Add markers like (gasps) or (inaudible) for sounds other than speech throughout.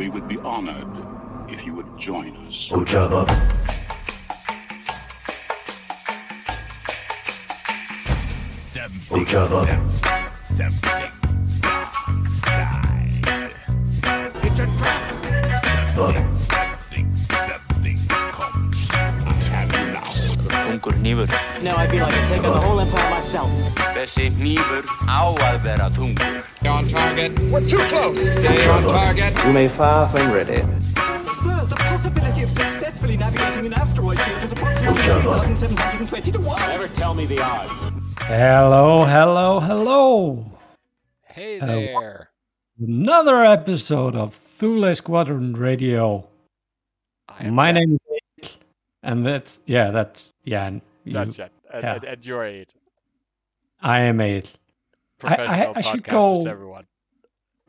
We would be honored if you would join us. Ojaba. Ojaba. It's a trap. Bub. Þungur hnífur. Now I'd be like I'm taking the whole empire myself. Þessi hnífur á að vera þungur. On target. We're too close. Stay on target. You may fire when ready. Sir, the possibility of successfully navigating an asteroid field is approximately 1,720 to 1. Never tell me the odds. Hello, hello, hello. Hey Uh, there. Another episode of Thule Squadron Radio. My Jan. name is Eirik, and that's yeah, that's Jan. You- That's yeah. and, and you're eight. I am eight. I- I- I should go- everyone.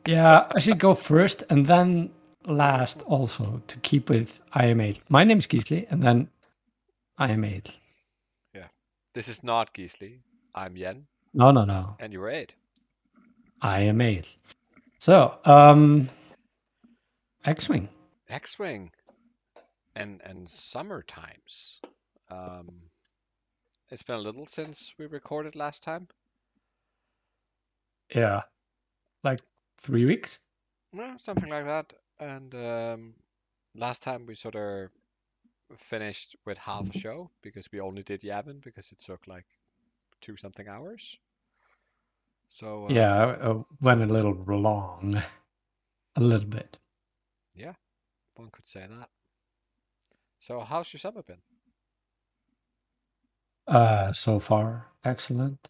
Yeah, I should go first and then last also to keep with I am eight. My name is Gisli, and then I am eight. Yeah, This is not Gisli. I'm Yen, No, no, no. and you're eight. I am eight. So, um, X-wing. X-wing, and and summer times. Um, it's been a little since we recorded last time. Yeah, like three weeks. Well, something like that. And um, last time we sort of finished with half a show because we only did Yavin because it took like two something hours. So uh, Yeah, uh, went a little long, a little bit. Yeah, one could say that. So how's your summer been? Uh, so far, excellent.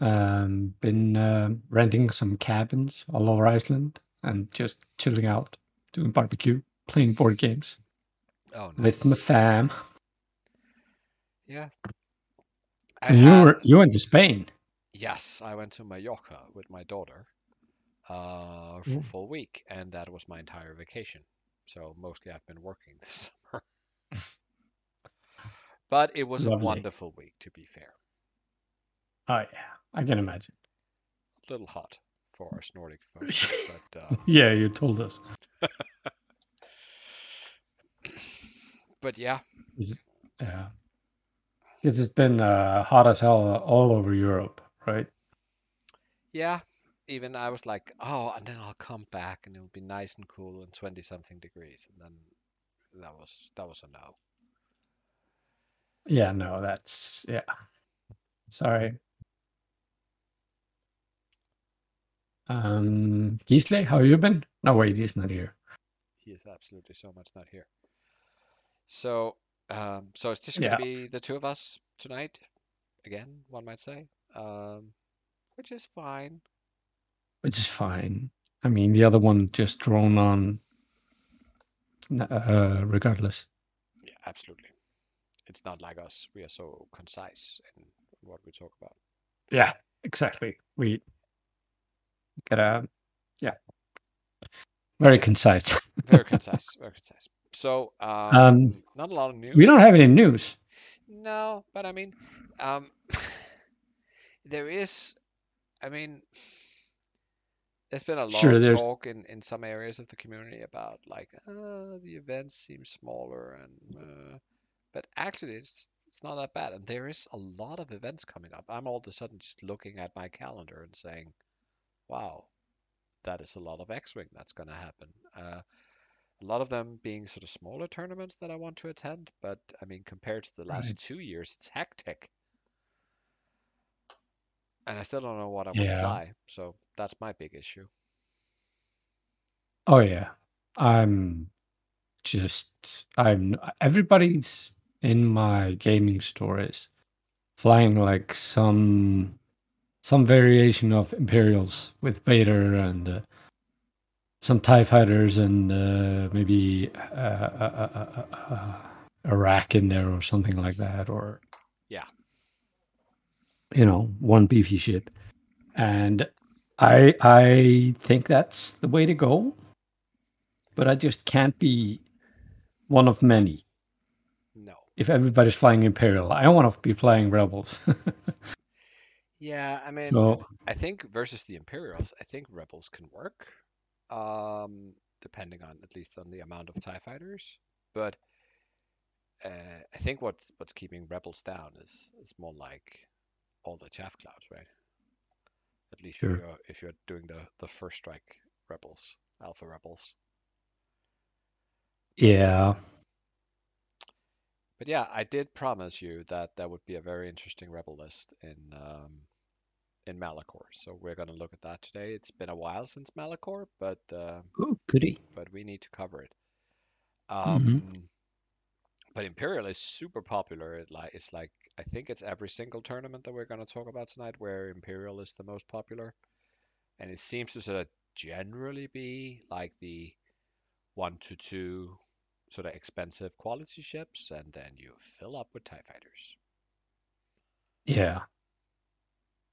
Um, been uh, renting some cabins all over Iceland and just chilling out, doing barbecue, playing board games Oh, with my fam. Yeah. I you were you went to Spain. Yes, I went to Mallorca with my daughter uh, for a Mm. full week, and that was my entire vacation. So mostly I've been working this (laughs) summer. (laughs) But it was Lovely. a wonderful week, to be fair. Oh yeah, I can imagine. A little hot for us Nordic (laughs) folks, but uh, Yeah, you told us. but yeah, Yeah, because it's been uh, hot as hell all over Europe, right? yeah. Even I was like, oh, and then I'll come back and it'll be nice and cool and twenty something degrees, and then that was that was a no. Yeah, no, that's yeah. Sorry. Um, Gisli, how have you been? No, wait, he's not here. He is absolutely so much not here. So, um, so it's just gonna be the two of us tonight, again, one might say, um, which is fine. Which is fine. I mean, the other one just drone on. Uh, regardless. Yeah, absolutely. It's not like us. We are so concise in what we talk about. Yeah, exactly. We gotta, yeah, very Okay. concise. Very (laughs) concise, very concise. So, um, Um, not a lot of news. we don't have any news. No, but I mean, um, (laughs) there is, I mean, there's been a lot Sure, of there's- talk in, in some areas of the community about like, uh, the events seem smaller and, uh, but actually it's it's not that bad. And there is a lot of events coming up. I'm all of a sudden just looking at my calendar and saying, wow, that is a lot of X-Wing that's going to happen. Uh, a lot of them being sort of smaller tournaments that I want to attend, but I mean, compared to the last Right. two years, it's hectic. And I still don't know what I Yeah. fly, so that's my big issue. Oh yeah, I'm just I'm everybody's in my gaming stories flying like some some variation of Imperials with Vader and uh, some Tie fighters and uh, maybe uh, uh, uh, uh, uh, Iraq in there or something like that, or Yeah. You know, one beefy ship, and I I think that's the way to go but I just can't be one of many. No. If everybody's flying Imperial, I want to be flying Rebels. (laughs) Yeah, I mean, so I think versus the Imperials, I think Rebels can work. um, depending on at least on the amount of Tie fighters. But uh, I think what's what's keeping rebels down is is more like all the chaff clouds, right? At least Sure. if you're if you're doing the the first strike rebels, alpha rebels. Yeah. But yeah, I did promise you that there would be a very interesting rebel list in um, in Malachor. So we're gonna look at that today. It's been a while since Malachor, but uh, Ooh, goody. but we need to cover it. Mm-hmm. Um, But Imperial is super popular. It like it's like I think it's every single tournament that we're gonna talk about tonight where Imperial is the most popular, and it seems to sort of generally be like the one to two sort of expensive quality ships, and then you fill up with Tie fighters. Yeah.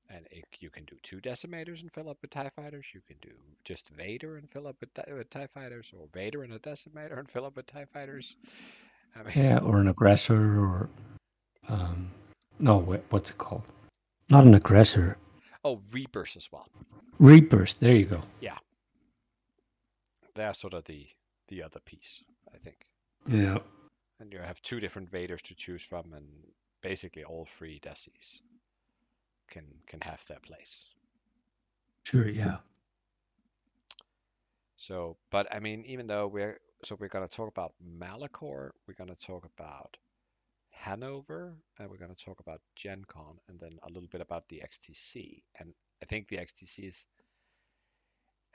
And it, you can do two decimators and fill up with TIE fighters. You can do just Vader and fill up with, with TIE fighters, or Vader and a decimator and fill up with TIE fighters. I mean, Yeah, or an aggressor or um no, what's it called? Not an aggressor. oh, Reapers as well. Reapers. There you go. Yeah. They're sort of the the other piece, I think. Yeah. And you have two different Vaders to choose from, and basically all three decis can can have their place. Sure, yeah. So, but I mean, even though we're so we're going to talk about Malachor, we're going to talk about Hanover, and we're going to talk about Gen Con, and then a little bit about the XTC. And I think the XTC is,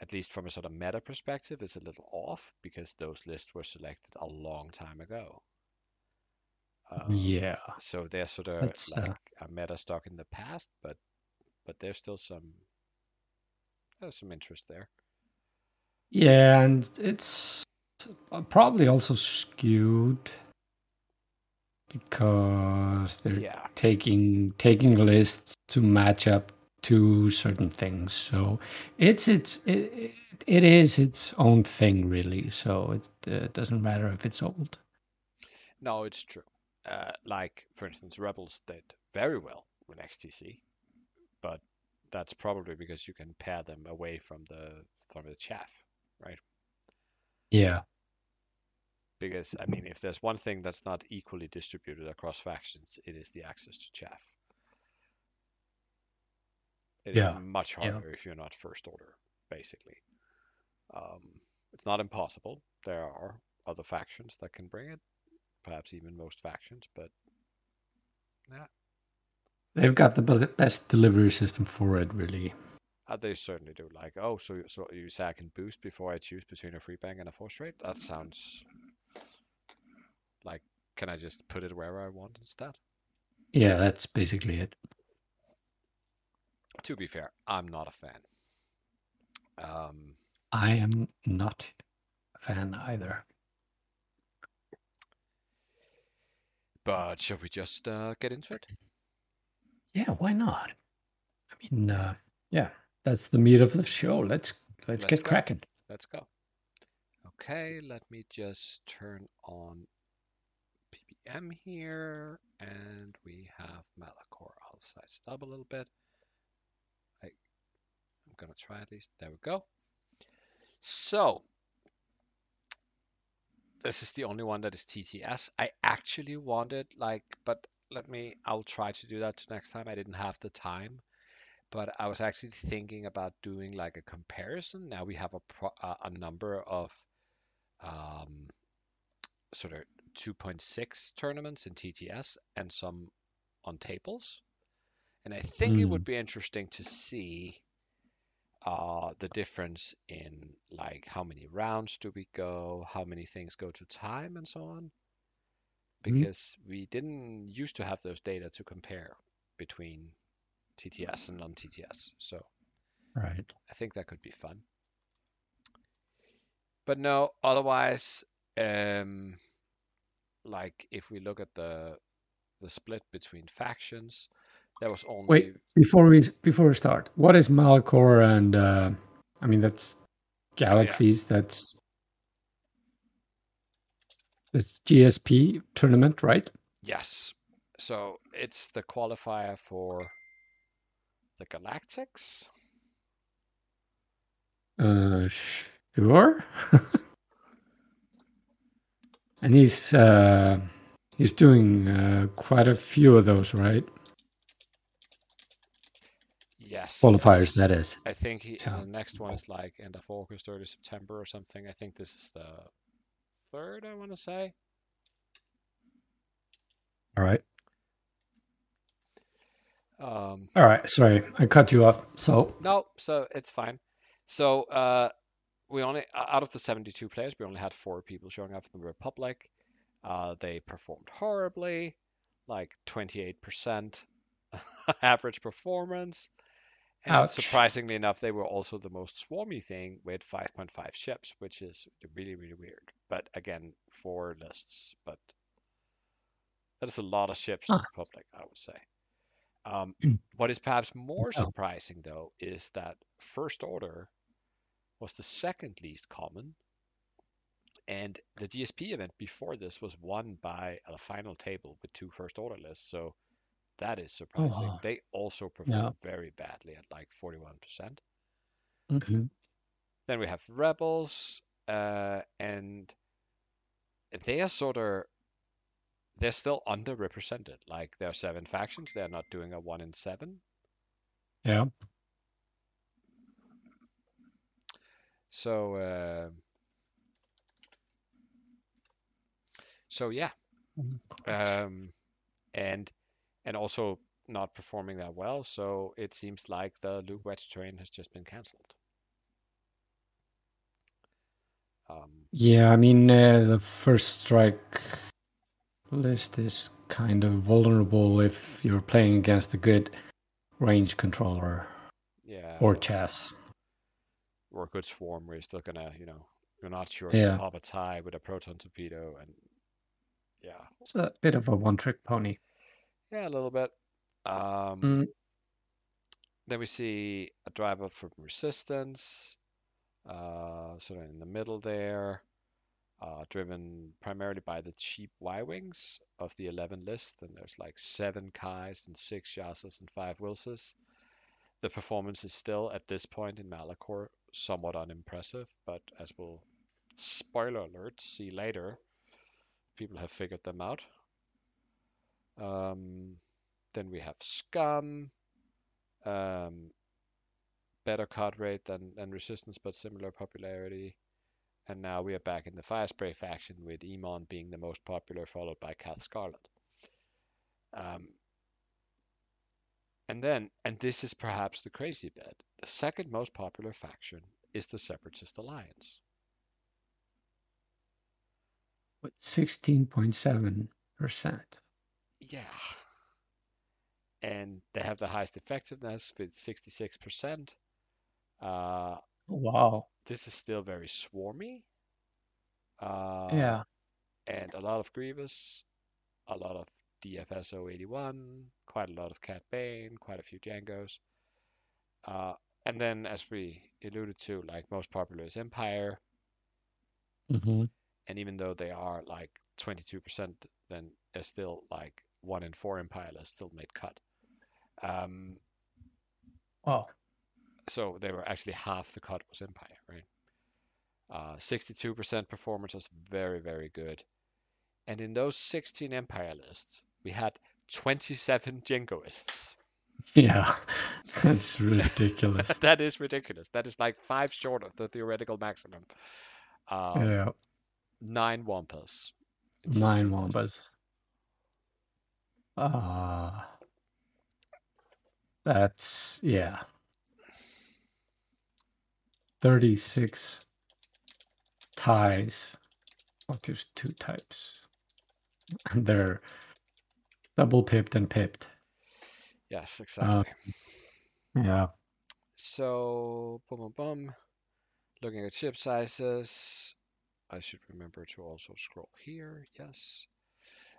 at least from a sort of meta perspective, is a little off because those lists were selected a long time ago. Um, yeah. So they're sort of That's, uh, like a meta stock in the past, but but there's still some there's some interest there. Yeah, and it's probably also skewed because they're Yeah. taking taking lists to match up to certain things. So it's it's it, it, is its own thing really. So it uh, doesn't matter if it's old. No, it's true. Uh, like, for instance, Rebels did very well with XTC, but that's probably because you can pair them away from the from the chaff, right? Yeah. Because I mean, if there's one thing that's not equally distributed across factions, it is the access to chaff. It is Yeah, much yeah. harder if you're not first order, basically. Um, it's not impossible. There are other factions that can bring it, perhaps even most factions, but They've got the best delivery system for it really. Uh, they certainly do. Like, oh, so you- so you say I can boost before I choose between a free bank and a force rate? That sounds like, can I just put it wherever I want instead? Yeah, that's basically it. To be fair, I'm not a fan. Um, I am not a fan either. but shall we just uh, get into it? Yeah, why not? I mean, uh, yeah, that's the meat of the show. Let's let's, Let's get go. cracking. Let's go. Okay, let me just turn on PPM here, and we have Malachor. I'll size it up a little bit. I, I'm gonna try at least. There we go. So, this is the only one that is TTS. I actually wanted like, but let me. I'll try to do that next time. I didn't have the time but I was actually thinking about doing like a comparison. Now we have a pro- a number of um, sort of 2.6 tournaments in TTS and some on tables, and I think it would be interesting to see uh, the difference in like how many rounds do we go, how many things go to time, and so on. Because we didn't used to have those data to compare between TTS and non-TTS. So Right. I think that could be fun. But no, otherwise, um, like if we look at the the split between factions, there was only Wait, before we before we start, what is Malcor and uh, I mean that's galaxies. That's it's GSP tournament, right? yes. So it's the qualifier for the Galactics. Uh, Sure. (laughs) and he's uh, he's doing uh, quite a few of those, right? Yes. Qualifiers, yes. that is. I think he, Yeah. the next one is like end of August, early September or something. I think this is the third, I want to say. All right. Um, All right. Sorry, I cut you off. So no, so it's fine. So uh, we only out of the 72 players, we only had four people showing up in the Republic. Uh, they performed horribly, like 28% (laughs) average performance. And Ouch. surprisingly enough, they were also the most swarmy thing with 5.5 ships, which is really, really weird. But again, four lists, but that is a lot of ships in the Republic, I would say. Um, Mm. what is perhaps more surprising, though, is that First Order was the second least common, and the GSP event before this was won by a final table with two First Order lists. So that is surprising. wow. They also performed very badly at like 41%. mhm. Then we have Rebels, uh, and they are sort of they're still underrepresented. Like there are seven factions, they're not doing a one in seven. yeah. So uh, so yeah, um, and and also not performing that well. So it seems like the Luke Wedge train has just been cancelled. Um, Yeah, I mean, uh, the first strike list is kind of vulnerable if you're playing against a good range controller yeah, or chess. Or a good swarm where you're still gonna, you know, you're not sure Yeah. to pop a tie with a proton torpedo, and yeah, It's a bit of a one-trick pony. yeah, a little bit. Um, Mm. Then we see a drive up from Resistance, uh, sort of in the middle there, uh, driven primarily by the cheap Y-Wings of the 11 list. And there's like seven Kais and six Yasas and five Wilses. The performance is still, at this point in Malachor, somewhat unimpressive, but as we'll, spoiler alert, see later, people have figured them out. Um, then we have Scum, um, better card rate than, than Resistance, but similar popularity. And now we are back in the Fire Spray faction with Emon being the most popular, followed by Kath Scarlet. Um, and then, and this is perhaps the crazy bit, the second most popular faction is the Separatist Alliance. With 16.7%. Yeah. And they have the highest effectiveness with 66%. Uh, Wow. this is still very swarmy. Uh, Yeah. And a lot of Grievous, a lot of DFSO 81, quite a lot of Cad Bane, quite a few Django's. Uh, and then, as we alluded to, like most popular is Empire. hmm And even though they are like 22%, then there's still like one in four Empire lists still made cut. Um, Wow. so they were actually half the cut was Empire, right? Uh, 62% performance was very, very good. And in those 16 Empire lists, we had 27 (laughs) Jingoists. (laughs) Yeah. That's ridiculous. (laughs) that is ridiculous. That is like five short of the theoretical maximum. Uh, yeah. Nine Wampas. Nine 16 lists. Wampas. Ah. that's, yeah. 36 ties. Oh, there's two types. And (laughs) they're double pipped and pipped. Yes, exactly. Yeah. So, boom, boom, boom. Looking at ship sizes, I should remember to also scroll here. Yes.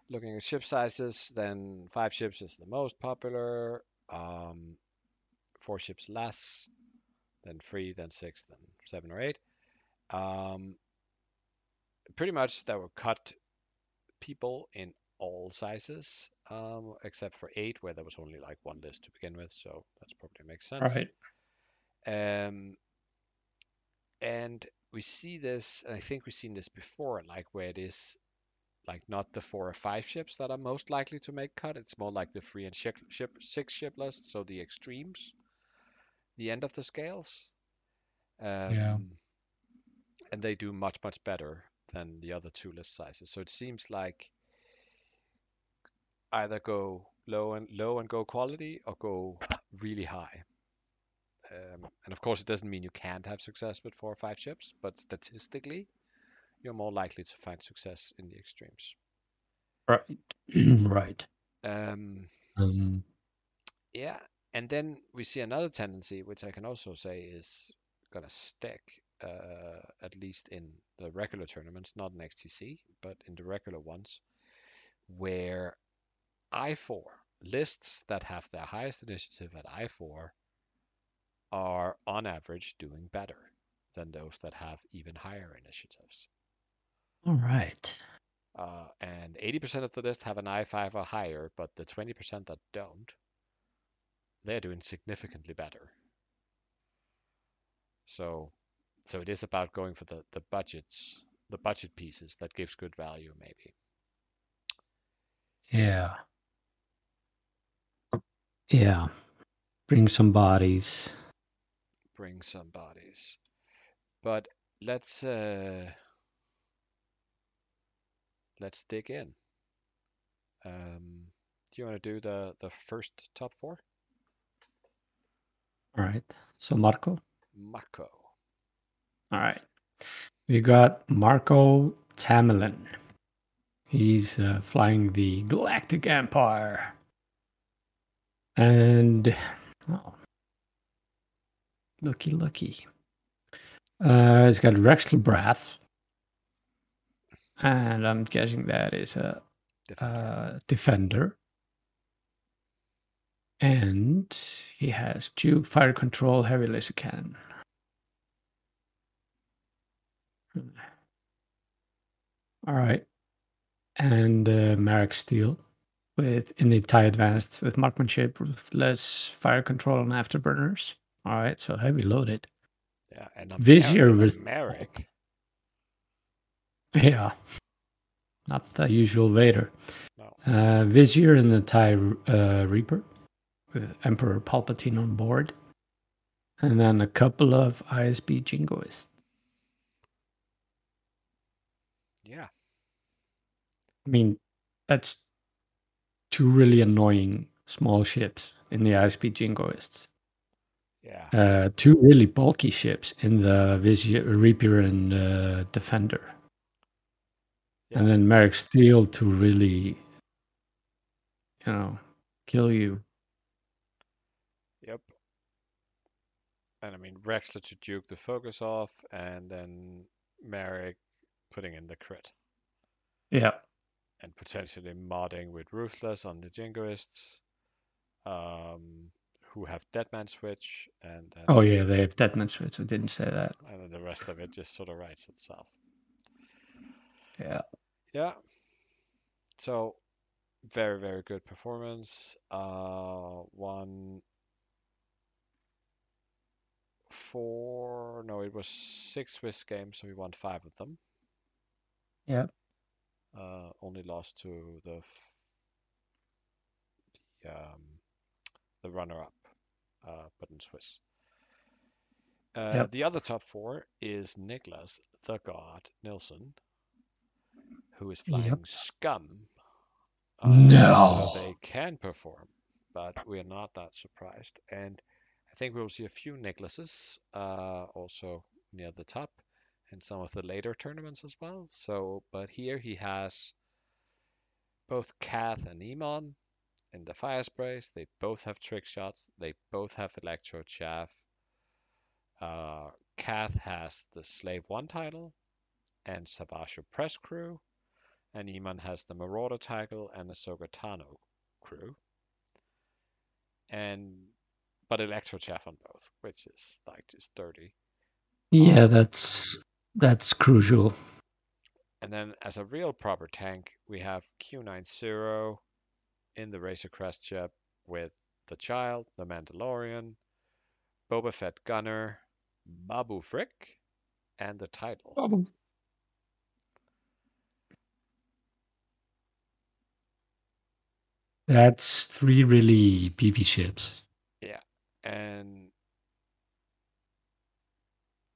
Looking at ship sizes, then five ships is the most popular. Um, four ships less, then three, then six, then seven or eight. Um, pretty much that were cut people in all sizes, um, except for eight, where there was only like one list to begin with. So that's probably makes sense. Right. Um, and we see this, and I think we've seen this before, like where it is like not the four or five ships that are most likely to make cut. It's more like the three and ship, ship six ship list, so the extremes, the end of the scales. Um, Yeah. And they do much much better than the other two list sizes. So it seems like either go low and low and go quality, or go really high. Um, and of course, it doesn't mean you can't have success with four or five chips, but statistically, you're more likely to find success in the extremes. Right. (clears throat) right. Um, Um, yeah, and then we see another tendency, which I can also say is gonna stick, uh, at least in the regular tournaments, not in XTC, but in the regular ones, where I4 lists that have their highest initiative at I4 are on average doing better than those that have even higher initiatives. all right. Uh, and 80% of the list have an I5 or higher, but the 20% that don't, they're doing significantly better. So, so it is about going for the, the budgets, the budget pieces that gives good value, maybe. Yeah. Yeah. Bring some bodies. Bring some bodies. But let's uh, let's dig in. Um, do you want to do the the first top four? All right. So Marco. Marco. All right. We got Marco Tamerlan. He's uh, flying the Galactic Empire. And, oh, looky, looky. Uh, he's got Rexler Brath. And I'm guessing that is a Defender. uh, defender. And he has Juke Fire Control Heavy Laser Cannon. All right. And uh, Maarek Stele with in the tie advanced with marksmanship with less fire control and afterburners. All right, so heavy loaded. yeah, and a Vizier Merrick- with- Merrick. (laughs) Yeah. Not the usual Vader. No. Uh, Vizier in the TIE uh, Reaper with Emperor Palpatine on board. And then a couple of ISB Jingoists. Yeah, I mean, that's two really annoying small ships in the ISB Jingoists. yeah, Uh, two really bulky ships in the Vizier, Reaper and uh, Defender. And then Merrick Steel to really, you know, kill you. yep. And I mean, Rexler to Juke the focus off, and then Merrick putting in the crit. Yeah. And potentially modding with Ruthless on the Jingoists, um, who have Deadman Switch, and then, Oh yeah, they have Deadman Switch. I didn't say that. and then the rest of it just sort of writes itself. Yeah. Yeah. So, very, very good performance. Uh, one, four, no, it was six Swiss games, so we won five of them. Yep. Uh, only lost to the f- the um, the runner-up, uh, but in Swiss. Uh, Yep. The other top four is Niklas the God Nilsson, who is flying Yep. Scum. No. So they can perform, but we're not that surprised. And I think we'll see a few Niklases uh, also near the top in some of the later tournaments as well. So, but here he has both Kath and Emon in the fire sprays. They both have trick shots. They both have electro chaff. Uh, Kath has the Slave One title and Savasho Press crew, and Emon has the Marauder title and the Sogatano crew. And but electro chaff on both, which is like just dirty. Yeah, that's that's crucial. And then as a real proper tank, we have Q90 in the Razor Crest ship with the Child, the Mandalorian, Boba Fett Gunner, Babu Frick, and the title. Probably. That's three really beefy ships. Yeah. And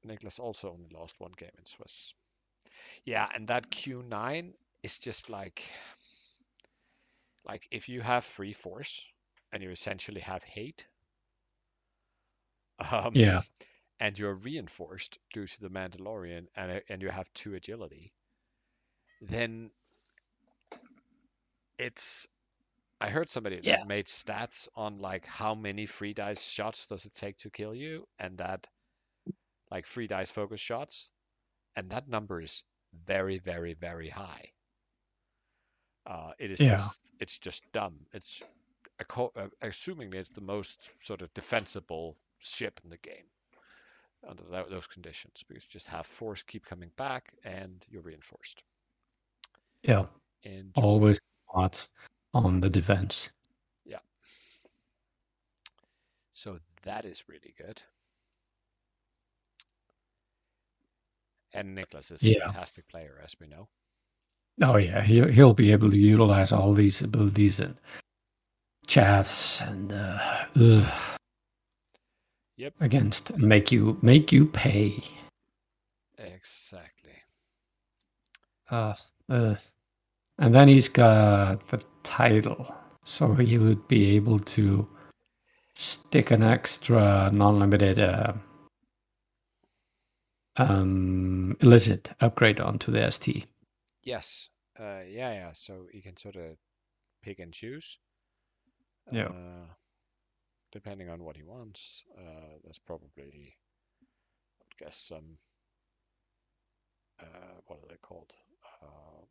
Nicholas also only lost one game in Swiss. Yeah, and that Q9 is just like like if you have free force and you essentially have hate. Um, Yeah. and you're reinforced due to the Mandalorian and and you have two agility, then it's I heard somebody Yeah. made stats on like how many free dice shots does it take to kill you and that like free dice focus shots and that number is very very very high. Uh, it is Yeah. just it's just dumb. It's uh, assuming it's the most sort of defensible ship in the game under tho- those conditions because you just have force keep coming back and you're reinforced. Yeah. And Always odds on the defense. Yeah. So that is really good. And Nicholas is a Yeah. fantastic player, as we know. Oh yeah, he'll he'll be able to utilize all these abilities and chaffs and uh, ugh, Yep. against make you make you pay. Exactly. Uh, uh, and then he's got the title, so he would be able to stick an extra non-limited uh, um, illicit upgrade onto the ST. Yes. Uh, yeah, yeah. So you can sort of pick and choose. Yeah. Uh, depending on what he wants. Uh, there's probably, I guess, some. Uh, what are they called? Uh,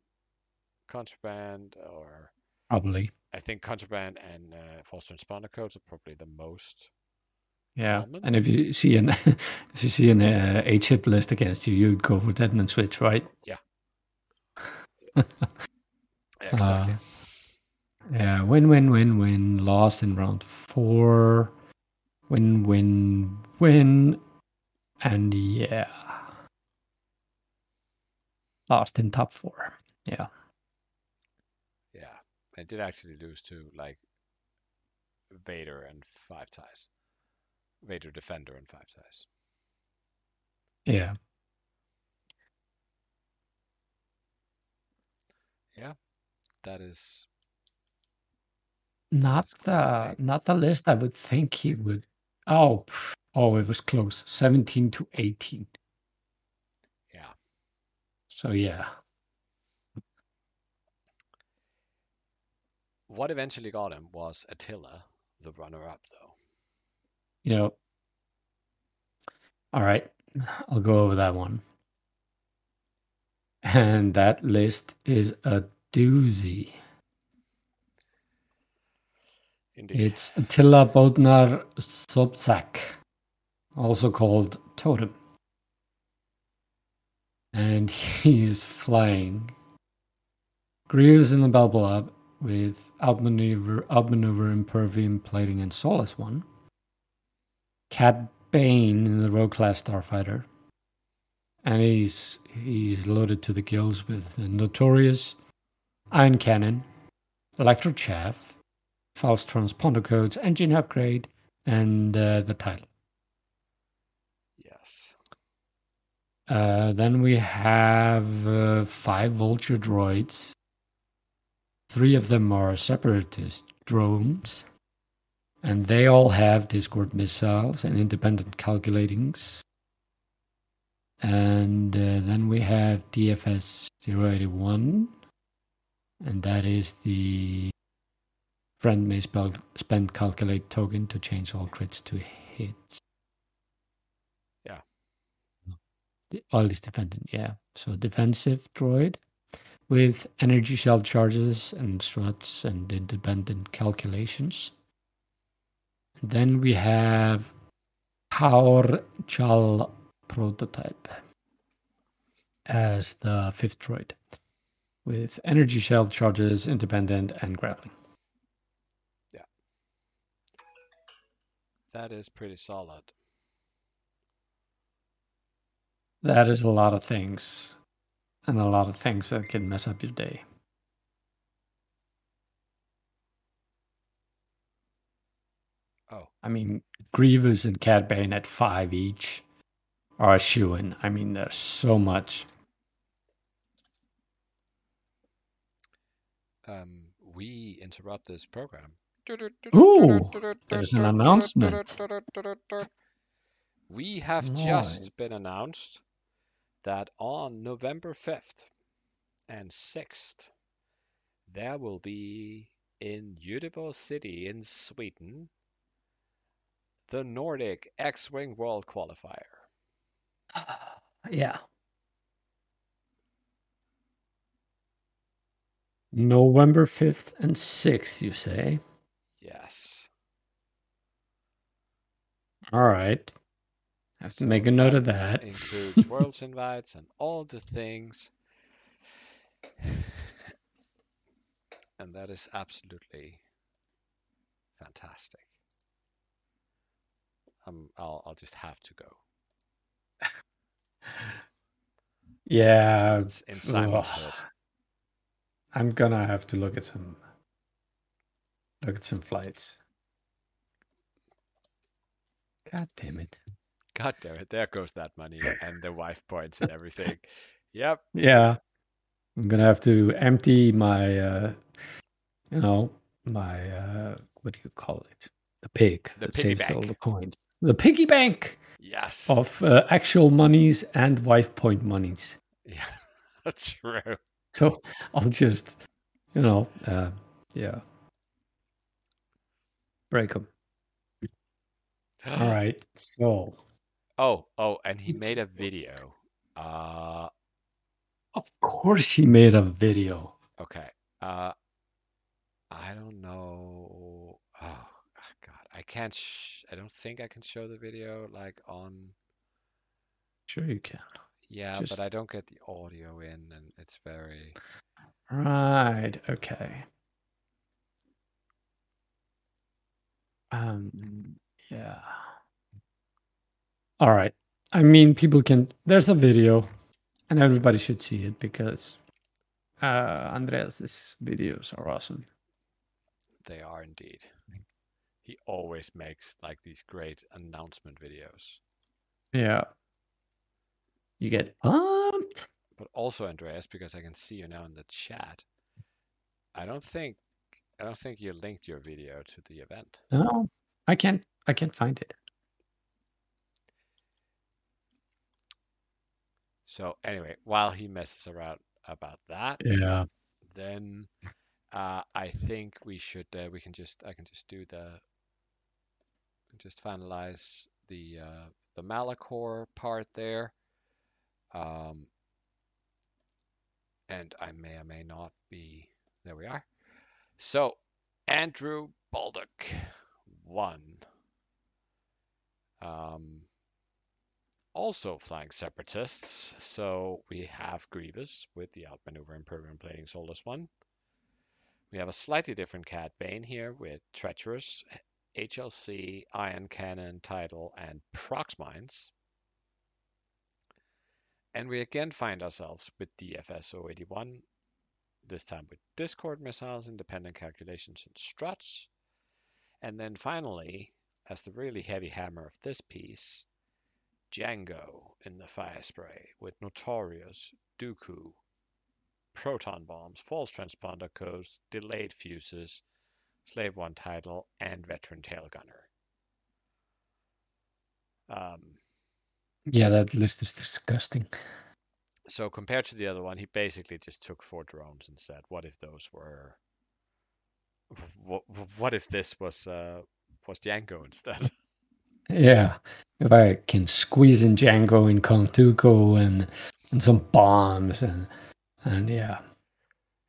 contraband, or Probably, I think contraband and uh, false transponder codes are probably the most. Yeah. And if you see an (laughs) if you see an uh, A chip list against you, you'd go for Deadman Switch, right? Yeah. (laughs) Exactly. Uh, Yeah, win, win, win, win. Lost in round four. Win, win, win. And yeah. Lost in top four. Yeah. yeah, I did actually lose to like Vader and five ties. Vader defender and five size. Yeah. Yeah. That is Not That's quite a the not the list I would think he would. Oh, oh, it was close. 17 to 18. yeah. So yeah. What eventually got him was Attila, the runner-up, though. Yep. All right. I'll go over that one. And that list is a doozy. Indeed. It's Attila Bodnar Sobczak, also called Totem. And he is flying Grievous in the Belbullab with outmaneuver, outmaneuver, impervium, plating, and Soulless One. Cad Bane in the Rogue class Starfighter. And he's he's loaded to the gills with the Notorious, Ion Cannon, Electro Chaff, false transponder codes, engine upgrade, and uh, the title. yes. Uh, then we have uh, five vulture droids. Three of them are separatist drones, and they all have Discord missiles and independent calculatings. And uh, then we have DFS 081, and that is the friend may spell, spend calculate token to change all crits to hits. Yeah. The- All is defendant, yeah. So defensive droid with energy shell charges and struts and independent calculations. Then we have Haor Chall prototype as the fifth droid with energy shell charges, independent, and grappling. Yeah. That is pretty solid. That is a lot of things, and a lot of things that can mess up your day. Oh, I mean, Grievous and Cad Bane at five each are a shoe in. I mean, there's so much. um, we interrupt this program. Ooh, there's an announcement. (laughs) We have Right. just been announced that on November 5th and 6th, there will be in Göteborg City in Sweden the Nordic X Wing World Qualifier. (sighs) Yeah. November 5th and 6th, you say? Yes. All right. I have to make a note of that. includes (laughs) worlds invites and all the things. (sighs) And that is absolutely fantastic. Um, I'll I'll just have to go. (laughs) Yeah, It's in Simon's. I'm gonna have to look at some look at some flights. God damn it. God damn it! There goes that money and the wife points and everything. (laughs) Yep. Yeah. I'm gonna have to empty my uh you know, my uh what do you call it? The pig The that saves all the coins. The piggy bank Yes. of uh, actual monies and wife point monies. Yeah. (laughs) That's true. So I'll just, you know, uh, yeah, break them. (gasps) All right. So, Oh, oh, and he made a video. Uh, of course, he made a video. okay. Uh, I don't know. Oh, I can't. Sh I don't think I can show the video like on. Sure, you can. Yeah, Just- but I don't get the audio in, and it's very. Right. Okay. Um. Yeah. All right. I mean, people can. There's a video, and everybody should see it because uh, Andreas's videos are awesome. They are indeed. He always makes like these great announcement videos. Yeah. You get pumped. But also, Andreas, because I can see you now in the chat, I don't think I don't think you linked your video to the event. No, I can't. I can't find it. So anyway, while he messes around about that, Yeah. then uh, I think we should uh, we can just I can just do the just finalize the uh, the Malachor part there. Um, and I may or may not be there. We are. So Andrew Baldock won. Um, also flying separatists. So we have Grievous with the outmaneuver and program plating Soulless One. We have a slightly different Cad Bane here with Treacherous, HLC, Ion Cannon, Title, and Prox Mines. And we again find ourselves with DFS 081, this time with Discord missiles, independent calculations, and struts. And then finally, as the really heavy hammer of this piece, Django in the fire spray with Notorious, Dooku, proton bombs, false transponder codes, delayed fuses, Slave One title, and veteran tail gunner. Um, Yeah, that list is disgusting. so compared to the other one, he basically just took four drones and said, "What if those were? What, what if this was uh, was Django instead?" (laughs) Yeah. If I can squeeze in Django and Count Dooku and and some bombs and and yeah.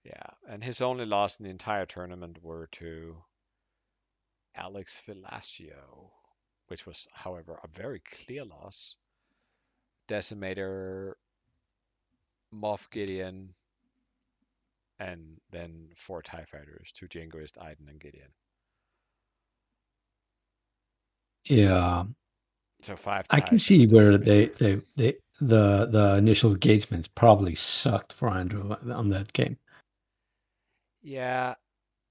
Yeah, and his only loss in the entire tournament were to Alex Velasio, which was, however, a very clear loss. Decimator, Moff Gideon, and then four TIE fighters, two Jingoist, Iden, and Gideon. Yeah. So five I can see where they, they they the the initial engagements probably sucked for Andrew on that game. Yeah,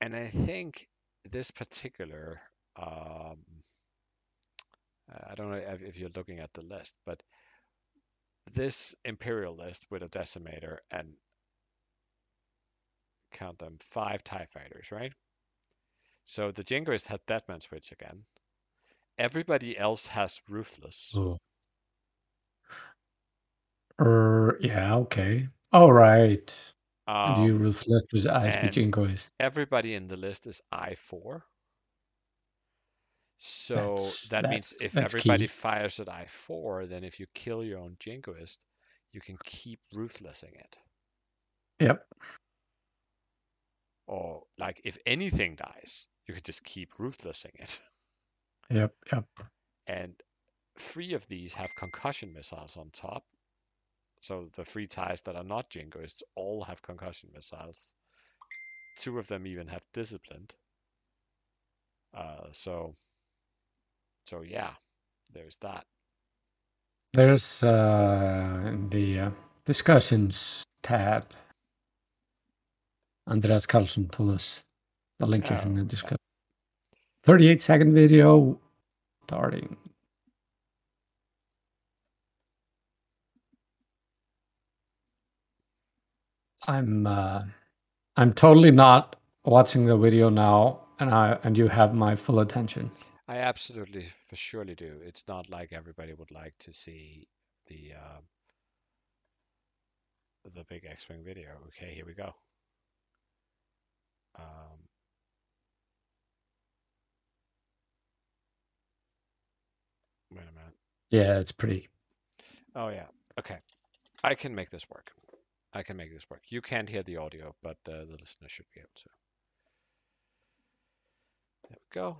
and I think this particular, um, I don't know if, you're looking at the list, but this Imperial list with a decimator and count them five TIE fighters, right? So the Jingoist has Deadman Switch again. Everybody else has Ruthless. Oh. Er, yeah, okay. All right. And you Um, ruthless with Jingoist. everybody in the list is I4. So That's- that means if everybody key. fires at I4, then if you kill your own Jingoist, you can keep ruthlessing it. Yep. Or like if anything dies, you could just keep ruthlessing it. (laughs) Yep. Yep. And three of these have concussion missiles on top. So the three ties that are not Jingoists all have concussion missiles. Two of them even have disciplined. Uh, so, so yeah, there's that. There's uh the uh, discussions tab. Andreas Carlson told us the link is in Oh, the okay. discussion. 38 second video starting. I'm uh I'm totally not watching the video now and I and you have my full attention. I absolutely, for surely do. It's not like everybody would like to see the uh, the big X-wing video. Okay, here we go. Um, wait a minute. Yeah, it's pretty Oh yeah. Okay. I can make this work. I can make this work. You can't hear the audio, but uh, the listener should be able to. There we go.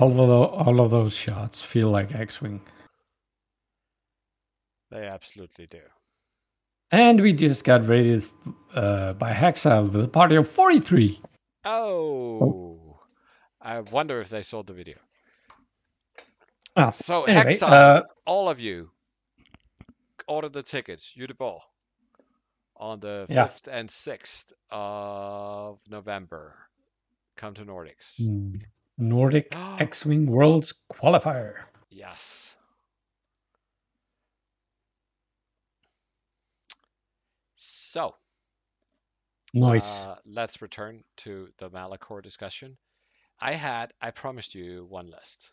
All of the, all of those shots feel like X-wing. They absolutely do. And we just got rated uh, by Haxile with a party of 43. Oh. I wonder if they saw the video. Ah, So, anyway, Hexile, uh, all of you, order the tickets, you the ball, on the Yeah. 5th and 6th of November. Come to Nordics. mm, Nordic (gasps) X-wing Worlds qualifier. Yes. So, Nice. uh, let's return to the Malachor discussion. I had, I promised you one list.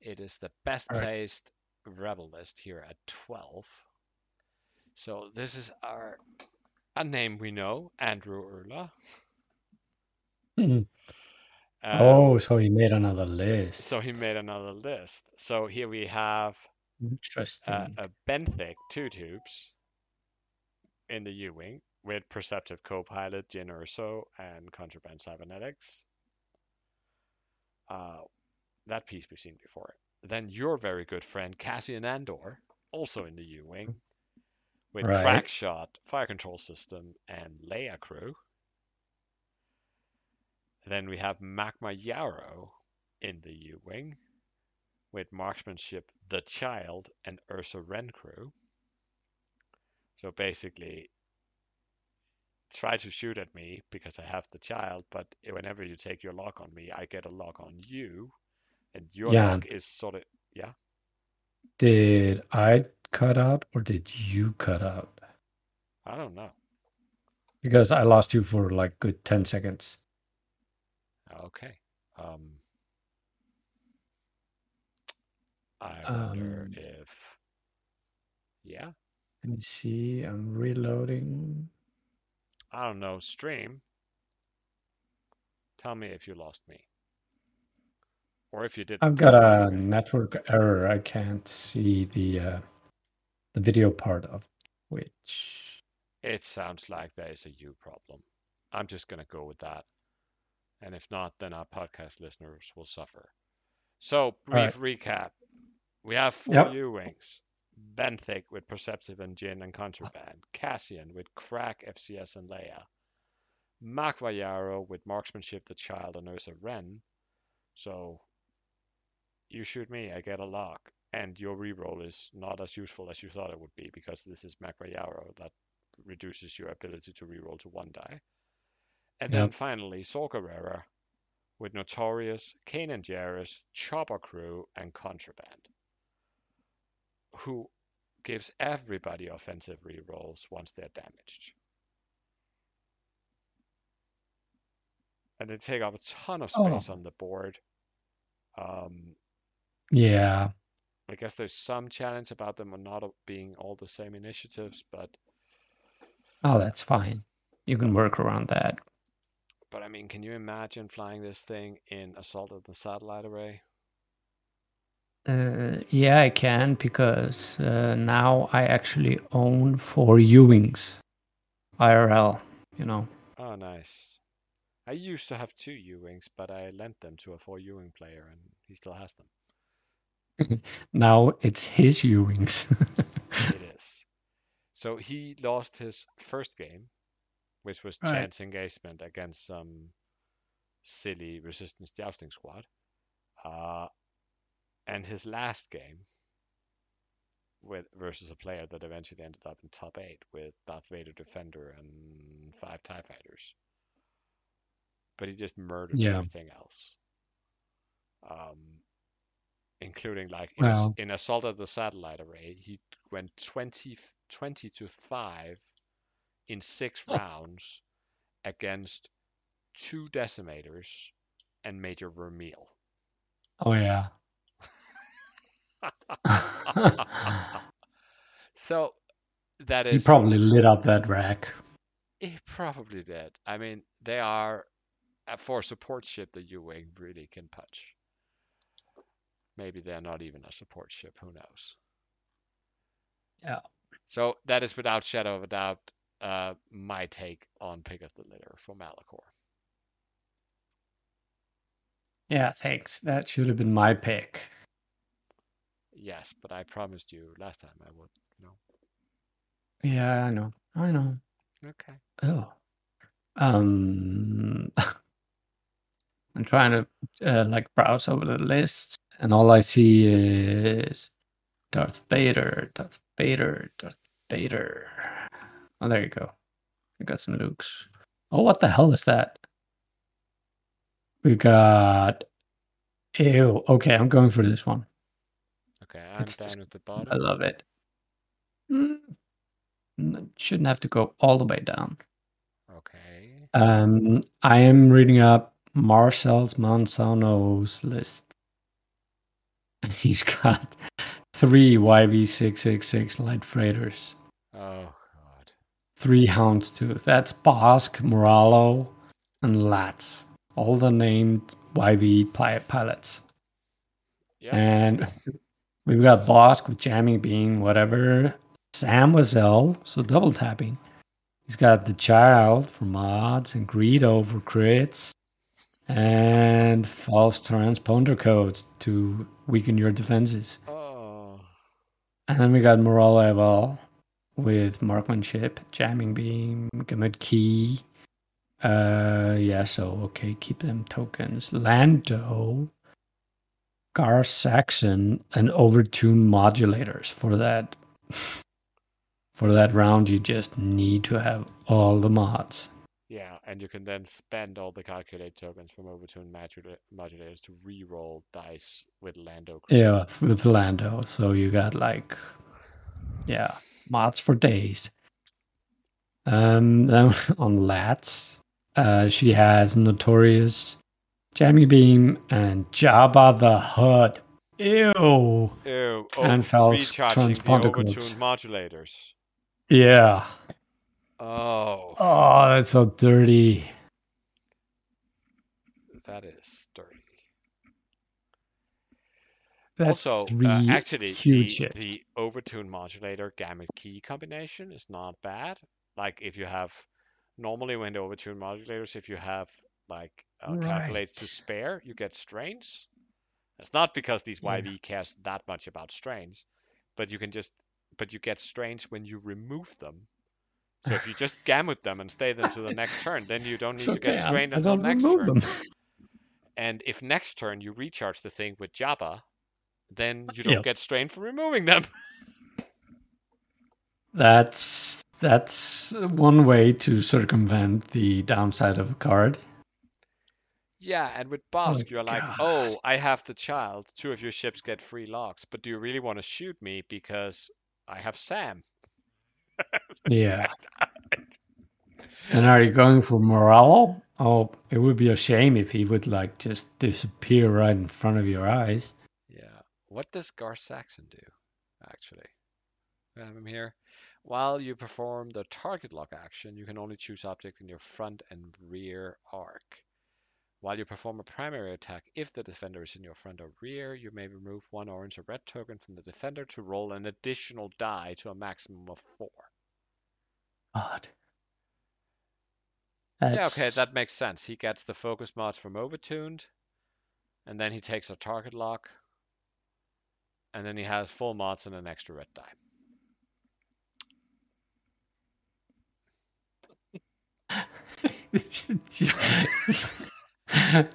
It is the best Alright. placed rebel list here at 12. So this is our a name we know, Andrew Urla. Mhm. Um, oh, so he made another list. so he made another list. So here we have Interesting. uh, a benthic two tubes in the U-wing with perceptive co-pilot Jyn Erso and contraband cybernetics. Uh, that piece we've seen before. Then your very good friend Cassian Andor, also in the U-wing, with Right. crack shot, fire control system, and Leia crew. Then we have Magva Yarro in the U-wing with marksmanship The Child and Ursa Wren crew. So basically, try to shoot at me because I have the child, but whenever you take your lock on me, I get a lock on you, and your Yeah. lock is sort of yeah. did I cut out or did you cut out? I don't know. Because I lost you for like good 10 seconds. Okay. Um, I wonder Um, if yeah. Let me see. I'm reloading. I don't know. Stream. Tell me if you lost me. Or if you did. I've got a network error. I can't see the uh, the video part of which. It sounds like there is a you problem. I'm just going to go with that. And if not, then our podcast listeners will suffer. So, brief recap. We have four Yep. U-Wings. Benthic with Perceptive and Jyn and Contraband. Cassian with Crack, FCS, and Leia. Magva Yarro with Marksmanship, the Child, and Ursa Wren. So, you shoot me, I get a lock. And your reroll is not as useful as you thought it would be because this is Magva Yarro that reduces your ability to reroll to one die. And then Yep. finally, Saw Gerrera with Notorious, Kanan Jarrus, Chopper Crew, and Contraband, who gives everybody offensive rerolls once they're damaged. And they take up a ton of Oh. space on the board. Um, Yeah, I guess there's some challenge about them not being all the same initiatives, but oh, that's fine. You can work around that. But I mean, can you imagine flying this thing in Assault of the Satellite Array? Uh, yeah, I can because uh, now I actually own four U-wings, IRL. You know. Oh, nice. I used to have two U-Wings, but I lent them to a four U-Wing player, and he still has them. (laughs) Now it's his U-wings. (laughs) It is. So he lost his first game, which was Right. chance engagement against some silly resistance jousting squad. Uh, and his last game with versus a player that eventually ended up in top eight with Darth Vader Defender and five TIE fighters. But he just murdered Yeah. everything else. Um, including like in, in Assault of the Satellite Array, he went 20, f- 20 to 5 in six (laughs) rounds against two decimators and Major Vermeil. oh yeah. (laughs) so that is he probably lit up that rack. he probably did. I mean, they are uh, for a support ship the U-wing really can punch. Maybe they're not even a support ship. Who knows? Yeah. So that is without shadow of a doubt uh, my take on pick of the litter for Malachor. Yeah, thanks. That should have been my pick. Yes, but I promised you last time I would. No. Yeah, I know. I know. Okay. Oh. Um (laughs) I'm trying to uh, like browse over the lists and all I see is Darth Vader, Darth Vader, Darth Vader. Oh, there you go. We got some nukes. Oh, what the hell is that? We got Ew. Okay, I'm going for this one. Okay, I'm It's down at the I love it. Mm, Shouldn't have to go all the way down. Okay. Um, I am reading up Marcel's Manzano's list. (laughs) He's got three YV666 light freighters, Oh. Three Houndstooth. That's Bossk, Moralo, and Latts. All the named YV pi- pilots. Yeah. And we've got Bossk with jamming beam, whatever. Zam Wesell, so double tapping. He's got the child for mods and Greedo for crits. And false transponder codes to weaken your defenses. Oh. And then we got Moralo Eval with marksmanship, jamming beam, Gamut key. Uh yeah, so okay, keep them tokens. Lando, Gar Saxon, and overtune modulators for that for that round you just need to have all the mods. Yeah, and you can then spend all the calculate tokens from Overtune modula- modulators to re-roll dice with Lando. crew. Yeah, with Lando. So you got like, yeah, mods for days. Um, then (laughs) on Latts, uh, she has Notorious, Jamming Beam, and Jabba the Hutt. Ew. Ew. Oh, And recharging transponder modulators. Yeah. Oh. Oh, that's so dirty. That is dirty. That's also, uh, actually, huge the, the overtune modulator gamut key combination is not bad. Like if you have normally when the overtune modulators, if you have like uh, calculated to spare, you get strains. It's not because these Yeah. YV cares that much about strains, but you can just but you get strains when you remove them. So if you just (sighs) gamut them and stay them to the next turn, then you don't need It's to get okay, strained I until don't next turn. them. And if next turn you recharge the thing with Jabba, then you don't get strained for removing them. (laughs) That's that's one way to circumvent the downside of a card. Yeah, and with oh, Bossk, Oh, you're like, oh, I have the child. Two of your ships get free locks, but do you really want to shoot me because I have Zam? (laughs) Yeah. and are you going for morale? Oh, it would be a shame if he would like just disappear right in front of your eyes. What does Gar Saxon do, actually? I have him here. While you perform the target lock action, you can only choose objects in your front and rear arc. While you perform a primary attack, if the defender is in your front or rear, you may remove one orange or red token from the defender to roll an additional die to a maximum of four. God. Yeah, okay, that makes sense. He gets the focus mods from Overtuned, and then he takes a target lock, and then he has full mods and an extra red die. (laughs)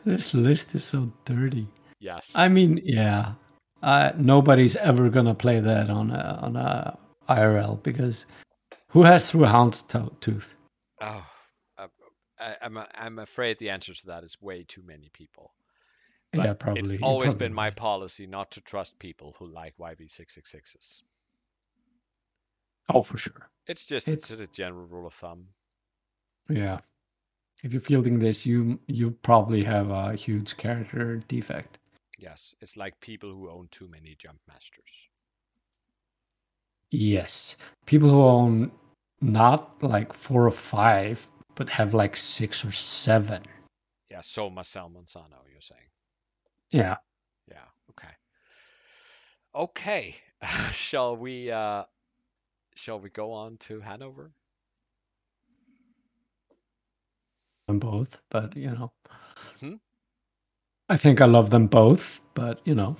this list is so dirty. Yes. I mean, yeah, uh, nobody's ever gonna play that on a on a IRL because who has through Houndstooth? Tooth? Oh, uh, I, I'm I'm afraid the answer to that is way too many people. But yeah, probably. It's always probably been my policy not to trust people who like YV666s. Oh, for sure. It's just It's- it's, a general rule of thumb. Yeah. If you're fielding this, you you probably have a huge character defect. Yes, it's like people who own too many jump masters. Yes, people who own not like four or five, but have like six or seven. Yeah, so Marcel Monsanto, you're saying. Yeah. Yeah, okay. Okay. (laughs) shall we uh shall we go on to Hanover? them both, but you know, Hmm? I think I love them both, but you know,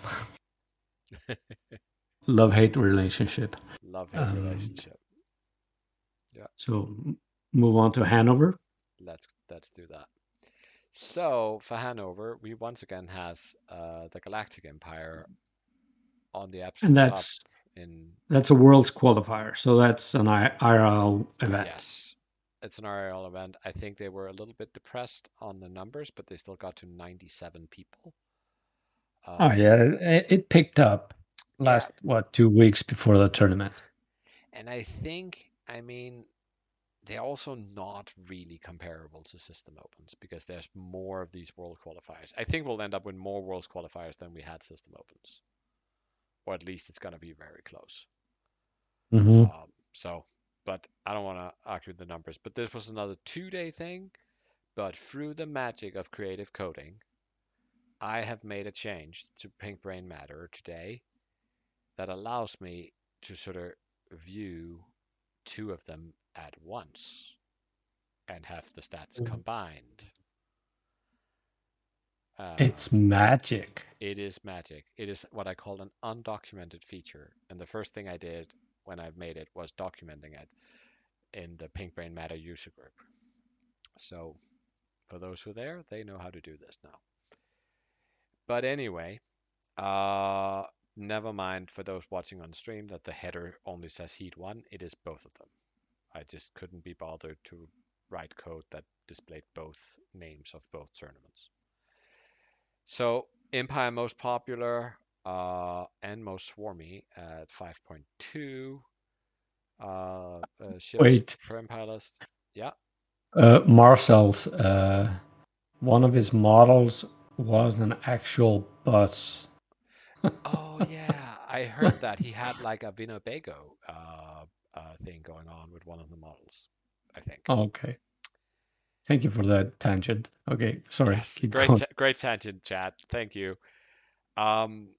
(laughs) love hate relationship. Love hate Um, relationship. Yeah. So move on to Hanover. Let's let's do that. So for Hanover, we once again has uh the Galactic Empire on the absolute And that's in that's a world's qualifier, so that's an I- IRL event. yes. It's an IRL event. I think they were a little bit depressed on the numbers, but they still got to 97 people. Oh Um, yeah, it, it picked up last what two weeks before the tournament. And I think, I mean, they're also not really comparable to system opens because there's more of these world qualifiers. I think we'll end up with more world qualifiers than we had system opens, or at least it's going to be very close. hmm Um, so, but I don't want to argue the numbers. But this was another two-day thing. But through the magic of creative coding, I have made a change to Pink Brain Matter today that allows me to sort of view two of them at once and have the stats Mm. combined. Uh, It's magic. it is magic. It is what I call an undocumented feature. And the first thing I did when I made it was documenting it in the Pink Brain Matter user group. So for those who are there, they know how to do this now. But anyway, uh, never mind for those watching on stream that the header only says Heat 1. It is both of them. I just couldn't be bothered to write code that displayed both names of both tournaments. So Empire most popular uh, and most swarmy at 5.2. Uh, uh, Wait. Empire list. Yeah. Uh, Marcel's uh, one of his models was an actual bus. (laughs) Oh yeah, I heard that he had like a Winnebago uh, uh, thing going on with one of the models. I think. Okay. Thank you for that tangent. Okay, sorry. Yes, great, ta- great tangent, chat. Thank you. Um,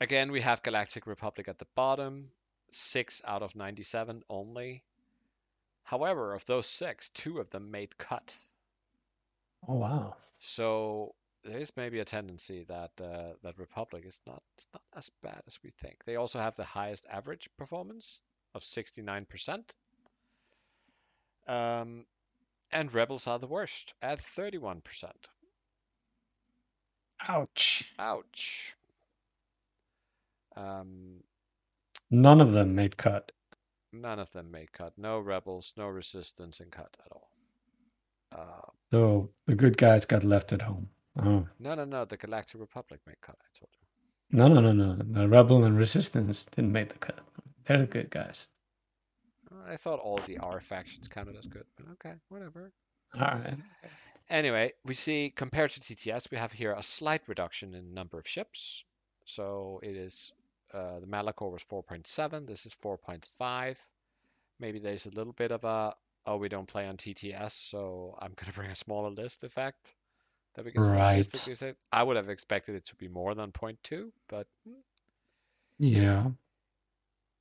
again, we have Galactic Republic at the bottom, six out of 97 only. However, of those six, two of them made cut. Oh wow. So there is maybe a tendency that uh, that Republic is not it's not as bad as we think. They also have the highest average performance of 69%. Um, and Rebels are the worst at 31%. Ouch. Ouch. Um, None of them made cut. none of them made cut. No rebels, no resistance in cut at all. Uh, So the good guys got left at home. Oh. no, no, no. The Galactic Republic made cut. I told you. No, no, no, no. The rebel and resistance didn't make the cut. They're the good guys. I thought all the R factions counted as good, but okay, whatever. All right. Anyway, we see compared to TTS, we have here a slight reduction in number of ships. So it is uh, the Malachor was 4.7. This is 4.5. Maybe there's a little bit of a oh we don't play on TTS, so I'm gonna (laughs) bring a smaller list effect that we can Right. statistically say. I would have expected it to be more than 0.2, but Yeah.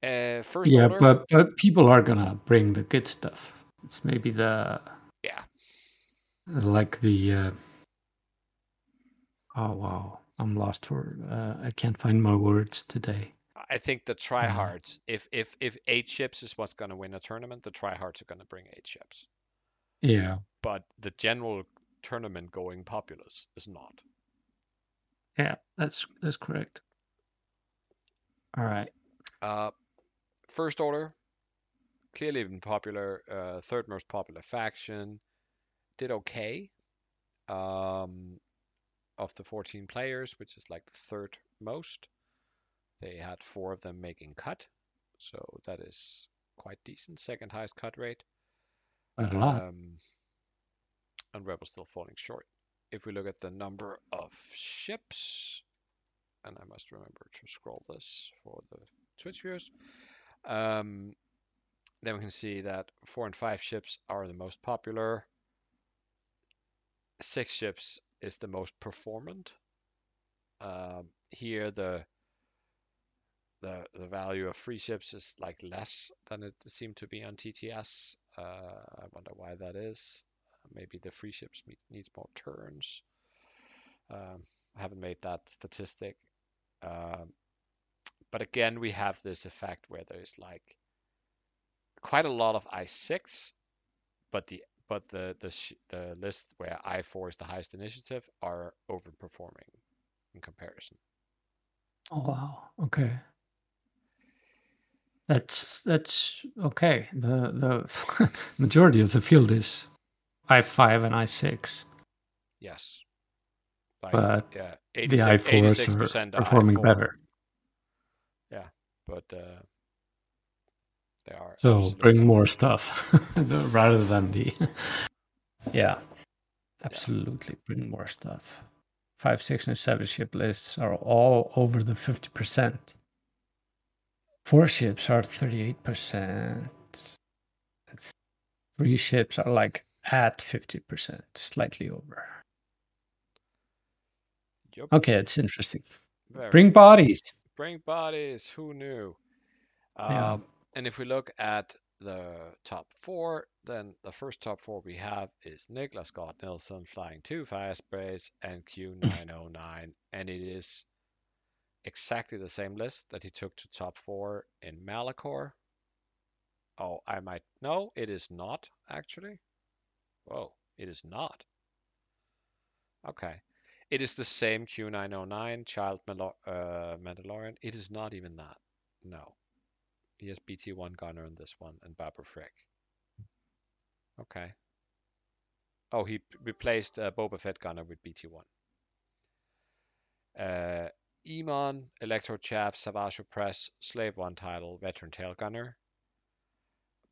uh, first Yeah, order, but but people are gonna bring the good stuff. It's maybe the yeah, like the uh, oh wow i'm lost for uh, i can't find my words today I think the tryhards. If if if eight ships is what's gonna win a tournament, the tryhards are gonna bring eight ships. yeah but the general tournament going populace is not. yeah that's that's correct all right Uh, first order, clearly been popular, uh, third most popular faction, did okay. Um, of the 14 players, which is like the third most, they had four of them making cut, so that is quite decent. Second highest cut rate. Quite a lot. Um, and Rebel still falling short. If we look at the number of ships, and I must remember to scroll this for the Twitch viewers, um, then we can see that four and five ships are the most popular. Six ships is the most performant. Um, here the the the value of free ships is like less than it seemed to be on TTS. Uh, I wonder why that is. Maybe the free ships need, needs more turns. Um, I haven't made that statistic. Um, but again, we have this effect where there's like quite a lot of I6, but the but the the the list where I4 is the highest initiative are overperforming in comparison. oh wow okay that's that's okay the the (laughs) majority of the field is i5 and i6 Yes. Like, But yeah, the i4s are performing I4, better. Yeah, But uh, they are so absolutely- bring more stuff (laughs) rather than the (laughs) yeah absolutely bring more stuff. Five six and seven ship lists are all over the 50% four ships are 38% three ships are like at 50% slightly over Yup, okay it's interesting very bring bodies Bring bodies. Who knew? Yeah. Um, and if we look at the top four, then the first top four we have is Niklas Scott Nilsson flying two fire sprays and Q909, and it is exactly the same list that he took to top four in Malachor. Oh, I might no, it is not actually. Whoa, it is not. Okay. It is the same Q909 Child uh, Mandalorian. It is not even that. No. He has BT1 Gunner in this one and Barbara Frick. Okay. Oh, he replaced uh, Boba Fett Gunner with BT1. Uh, Emon, Electro Chaff, Savage Press, Slave 1 title, Veteran Tail Gunner.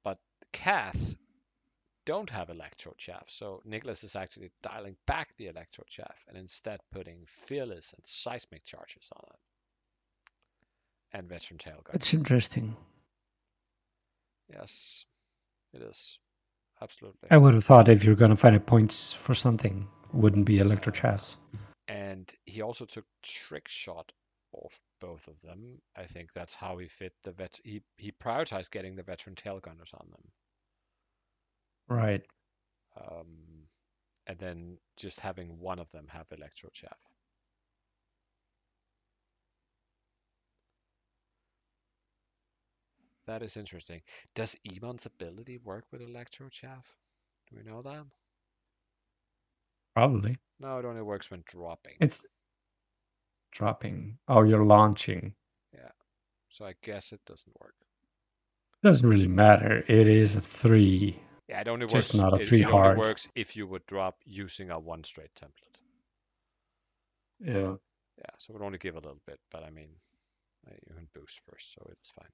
But Kath don't have Electro Chaff, so Nicholas is actually dialing back the Electro Chaff and instead putting Fearless and Seismic charges on it. And Veteran Tail Gunner. it's interesting Yes, it is. absolutely. I would have thought if you're going to find a points for something, wouldn't be electro chaffs. And he also took trick shot off both of them. I think that's how he fit the vet. He he prioritized getting the veteran tail gunners on them, Right. um, and then just having one of them have electro chaff. That is interesting. Does Emon's ability work with electro chaff? Do we know that? Probably. No, it only works when dropping. It's dropping. Oh, you're launching. Yeah. So I guess it doesn't work. Doesn't really matter. It is a three. Yeah, it only Just works. not a it, three it only works if you would drop using a one straight template. Yeah. Yeah, so it would only give a little bit, but I mean, uh, you can boost first, so it's fine.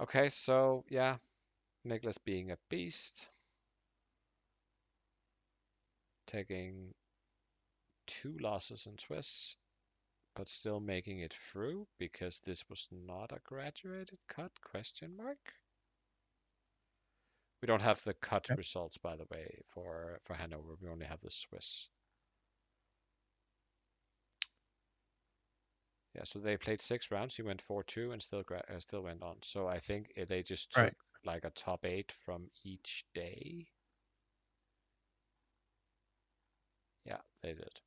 Okay, so yeah, Nicholas being a beast, taking two losses in Swiss, but still making it through because this was not a graduated cut question mark. We don't have the cut results, by the way, for for Hanover. We only have the Swiss. Yeah, so they played six rounds. He went four two and still gra- uh, still went on. So I think uh, they just took Right. like a top eight from each day. Yeah, they did.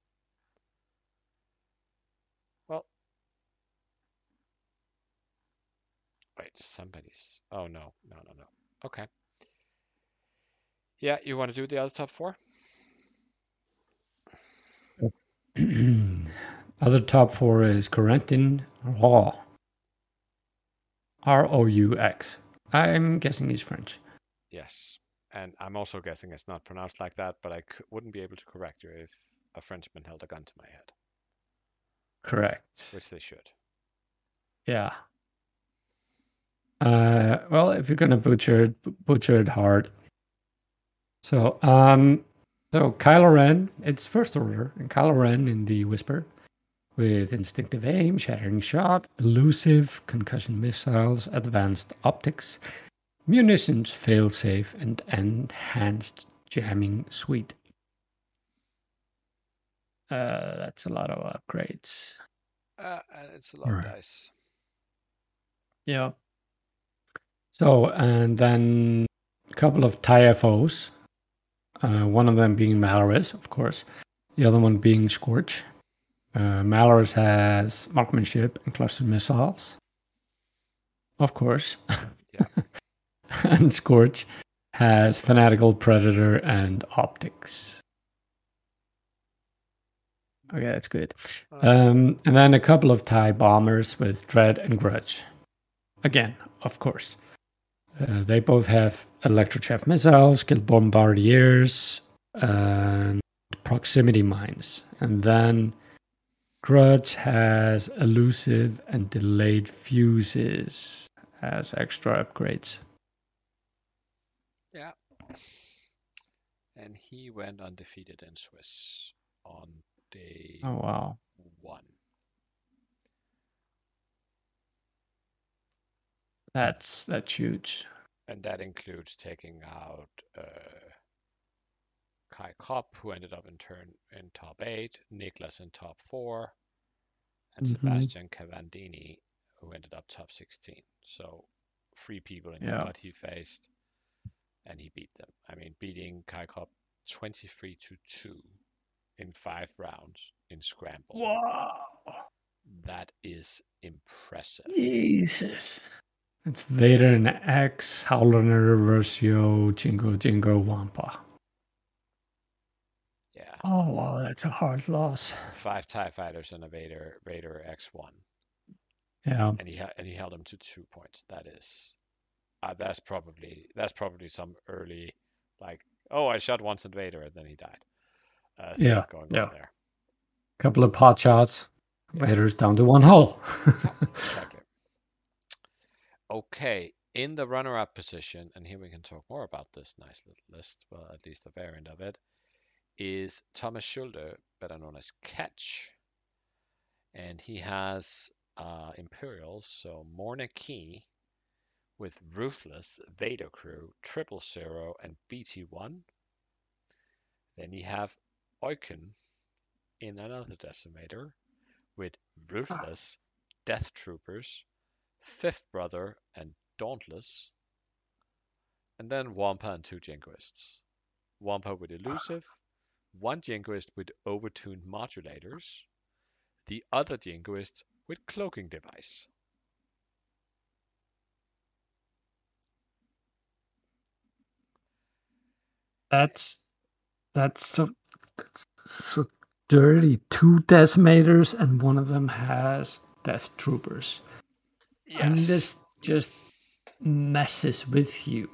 Well, wait, somebody's. Oh no, no, no, no. Okay. Yeah, you want to do the other top four? (clears throat) Other top four is Corentin Roux. R O U X. I'm guessing he's French. Yes. And I'm also guessing it's not pronounced like that, but I c- wouldn't be able to correct you if a Frenchman held a gun to my head, Correct. which they should. Yeah. Uh, well, if you're gonna butcher it, butcher it hard. So, um, so Kylo Ren, it's first order, and Kylo Ren in the Whisper, with instinctive aim, shattering shot, elusive concussion missiles, advanced optics, munitions, failsafe, and enhanced jamming suite. Uh, that's a lot of upgrades. Uh, and it's a lot of Right. dice. Yeah. So, and then a couple of TIFOs. Uh, one of them being Malarus, of course. The other one being Scorch. Uh, Malarus has marksmanship and cluster missiles. Of course. Yeah. (laughs) and Scorch has fanatical predator and optics. Okay, that's good. Uh, Um, and then a couple of TIE bombers with Dread and Grudge. Again, of course. Uh, they both have electrochaff missiles, skilled bombardiers, and proximity mines. And then Grudge has elusive and delayed fuses as extra upgrades. yeah. And he went undefeated in Swiss on day Oh, wow. one. That's that's huge. And that includes taking out uh, Kai Kopp, who ended up in turn in top eight, Niklas in top four, and Mhm. Sebastian Cavandini, who ended up top 16. So three people in the Yeah. cut he faced, and he beat them. I mean, beating Kai Kopp 23 to 2 in five rounds in Scramble. Wow. That is impressive. Jesus. It's Vader and X, Howlrunner, Versio, Jingo Jingo Wampa. Yeah. Oh wow, that's a hard loss. Five TIE fighters and a Vader Vader X1. Yeah. and he and he held him to two points. That is, uh, that's probably that's probably some early, like, oh, I shot once at Vader and then he died. Uh, Yeah, going yeah. there. Couple of pot shots. Vader's down to one hole. (laughs) Exactly. Okay, in the runner-up position, and here we can talk more about this nice little list. Well, at least a variant of it is Thomas Schulder, better known as Catch, and he has uh, Imperials, so Morna Kee, with Ruthless, Vader Crew, Triple Zero, and BT1. Then you have Oicunn in another decimator with Ruthless, Death Troopers, Fifth Brother, and Dauntless. And then Wampa and two Jingoists. Wampa with Elusive, one Jingoist with overtuned modulators, the other Jingoist with cloaking device. That's that's so that's so dirty. Two decimators and one of them has death troopers. And this just messes with you.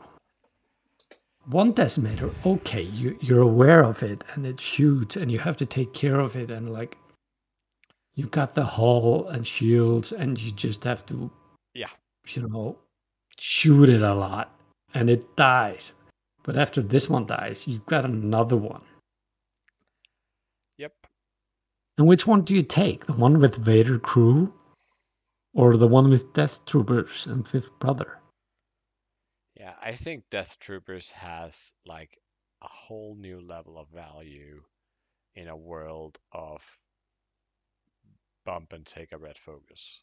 One decimator, okay, you you're aware of it and it's huge and you have to take care of it and like you've got the hull and shields and you just have to Yeah. you know shoot it a lot and it dies. But after this one dies, you've got another one. Yep. And which one do you take? The one with Vader crew or the one with Death Troopers and Fifth Brother? Yeah, I think Death Troopers has like a whole new level of value in a world of bump and take a red focus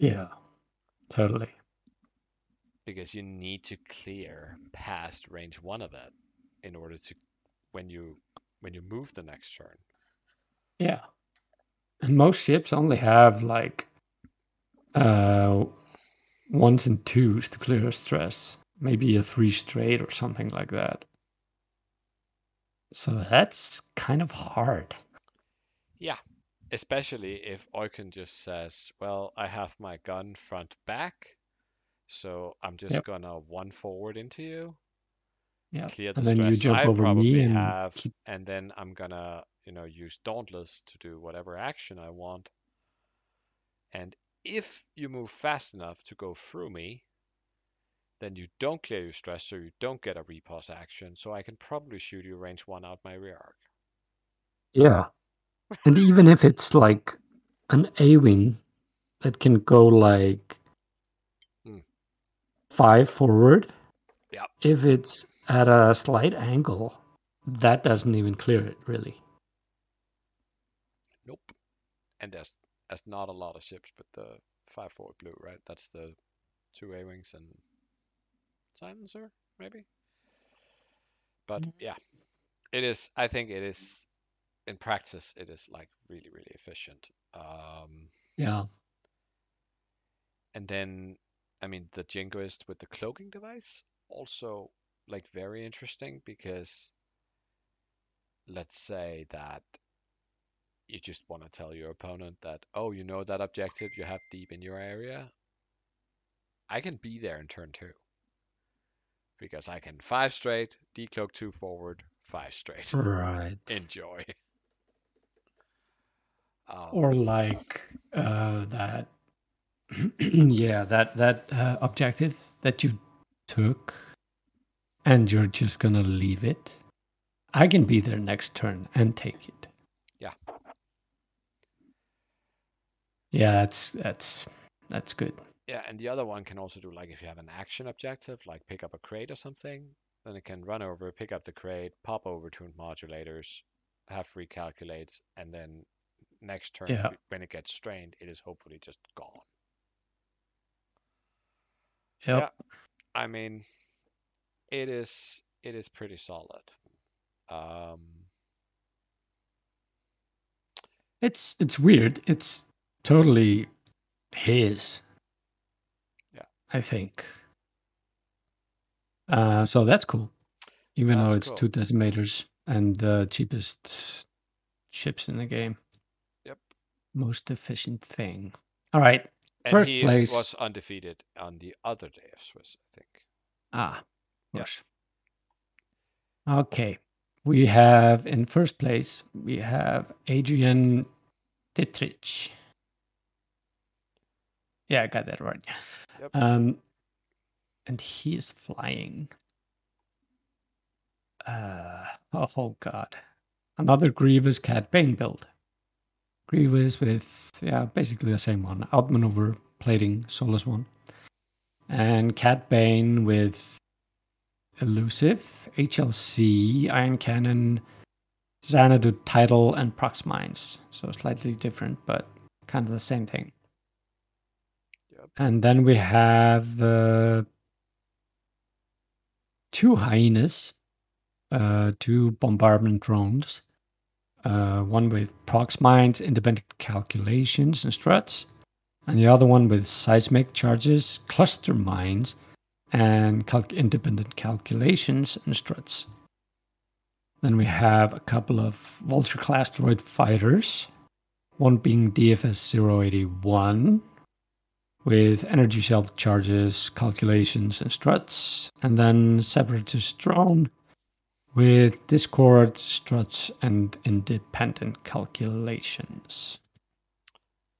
Yeah, totally. because you need to clear past range one of it in order to when you when you move the next turn. Yeah. And most ships only have like uh ones and twos to clear stress. Maybe a three straight or something like that. So that's kind of hard. Yeah, especially if Oicunn just says, "Well, I have my gun front back, so I'm just Yep. gonna one forward into you, Yeah. clear the And then you stress jump I over probably me and have, keep and then I'm gonna, you know, use Dauntless to do whatever action I want. And if you move fast enough to go through me, then you don't clear your stress, so you don't get a repulse action. So I can probably shoot you range one out my rear arc. Yeah. And even if it's like an A wing that can go like Hmm. five forward, Yeah. if it's at a slight angle, that doesn't even clear it really. Nope. And there's there's not a lot of ships, but the five forward blue, right? That's the two A wings and silencer, maybe. But yeah, it is. I think it is. In practice, it is like really, really efficient. Um, Yeah. and then, I mean, the Jingoist with the cloaking device also like very interesting because let's say that you just want to tell your opponent that, oh, you know that objective you have deep in your area. I can be there in turn two. Because I can five straight, decloak two forward, five straight. Right. (laughs) Enjoy. Um, Or like uh that (clears throat) yeah, that that uh, objective that you took and you're just going to leave it. I can be there next turn and take it. Yeah. Yeah, that's that's that's good. Yeah, and the other one can also do like if you have an action objective, like pick up a crate or something, then it can run over, pick up the crate, pop over tuned modulators, have recalculates, and then next turn Yeah. when it gets strained, it is hopefully just gone. Yep. Yeah. I mean, it is it is pretty solid. Um, It's it's weird. It's totally his. Yeah. I think. Uh, so that's cool. Even though it's cool. two decimators and the cheapest ships in the game, yep. most efficient thing. All right. And First he place. was undefeated on the other day of Swiss, I think. Ah, of Yeah. Okay. We have in first place we have Adrian Dietrich. Yeah, I got that right. Yep. Um, and he is flying. Uh, oh god, another Grievous Cad Bane build. Grievous with yeah, basically the same one. Outmaneuver plating, soulless one. and Cad Bane with Elusive, HLC, Ion Cannon, Xanadu Title, and Prox Mines. So slightly different, but kind of the same thing. And then we have uh, two hyenas, uh, two bombardment drones, uh, one with prox mines, independent calculations and struts, and the other one with seismic charges, cluster mines, and calc- independent calculations and struts. Then we have a couple of Vulture class droid fighters, one being DFS 081 with energy shell charges, calculations, and struts, and then Separatist drone with Discord, struts, and independent calculations.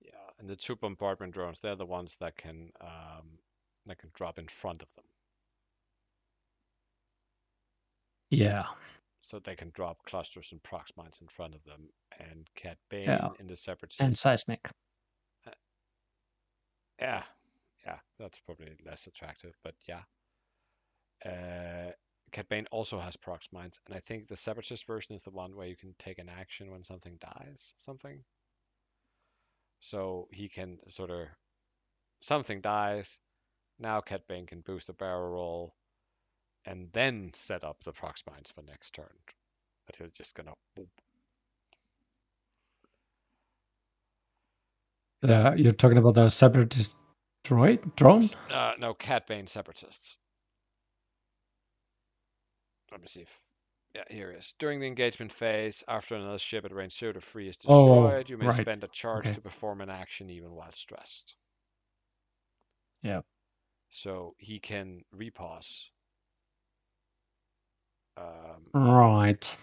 Yeah, and the two bombardment drones, they're the ones that can um, that can drop in front of them. Yeah. So they can drop clusters and prox mines in front of them, and Cad Bane Yeah. in the. And seismic. Yeah, yeah, that's probably less attractive, but yeah. Uh, Cad Bane also has prox mines, and I think the separatist version is the one where you can take an action when something dies, something. So he can sort of something dies. Now Cad Bane can boost a barrel roll, and then set up the prox mines for next turn. But he's just gonna. boop. Uh, you're talking about the separatist droid drone? Uh, no, Cad Bane separatists. Let me see if. Yeah, here it is. During the engagement phase, after another ship at range 0 to 3 is Oh, destroyed, you may right. spend a charge Okay. to perform an action even while stressed. Yeah. So he can repause um, Right.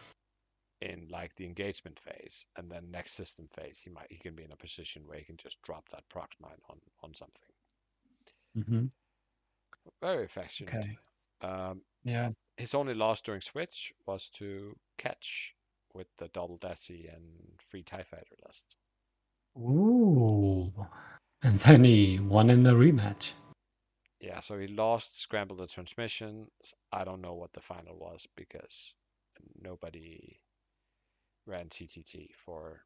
In like the engagement phase, and then next system phase, he might he can be in a position where he can just drop that prox mine on on something. hmm Very affectionate. Okay. Um, Yeah. his only loss during switch was to catch with the double Desi and free TIE fighter list. Ooh. And then he won in the rematch. Yeah, so he lost, scrambled the transmissions. I don't know what the final was because nobody ran TTT for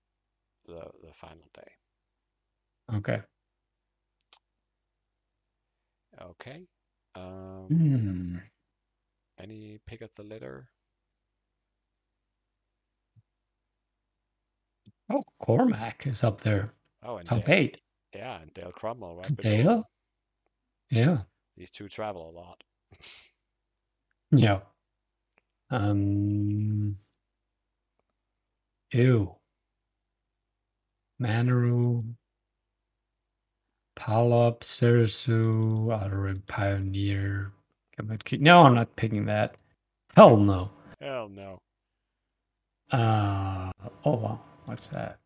the the final day. Okay. Okay. Um, Hmm. any pick of the litter? Oh, Cormac is up there. Oh, and Top Dale. eight. Yeah, and Dale Cromwell right below. Dale? Yeah. These two travel a lot. (laughs) Yeah. Um. Ew. Manaru. Palob, Serissu, Outer Rim Pioneer. No, I'm not picking that. Hell no. Hell no. Uh, oh, wow. What's that?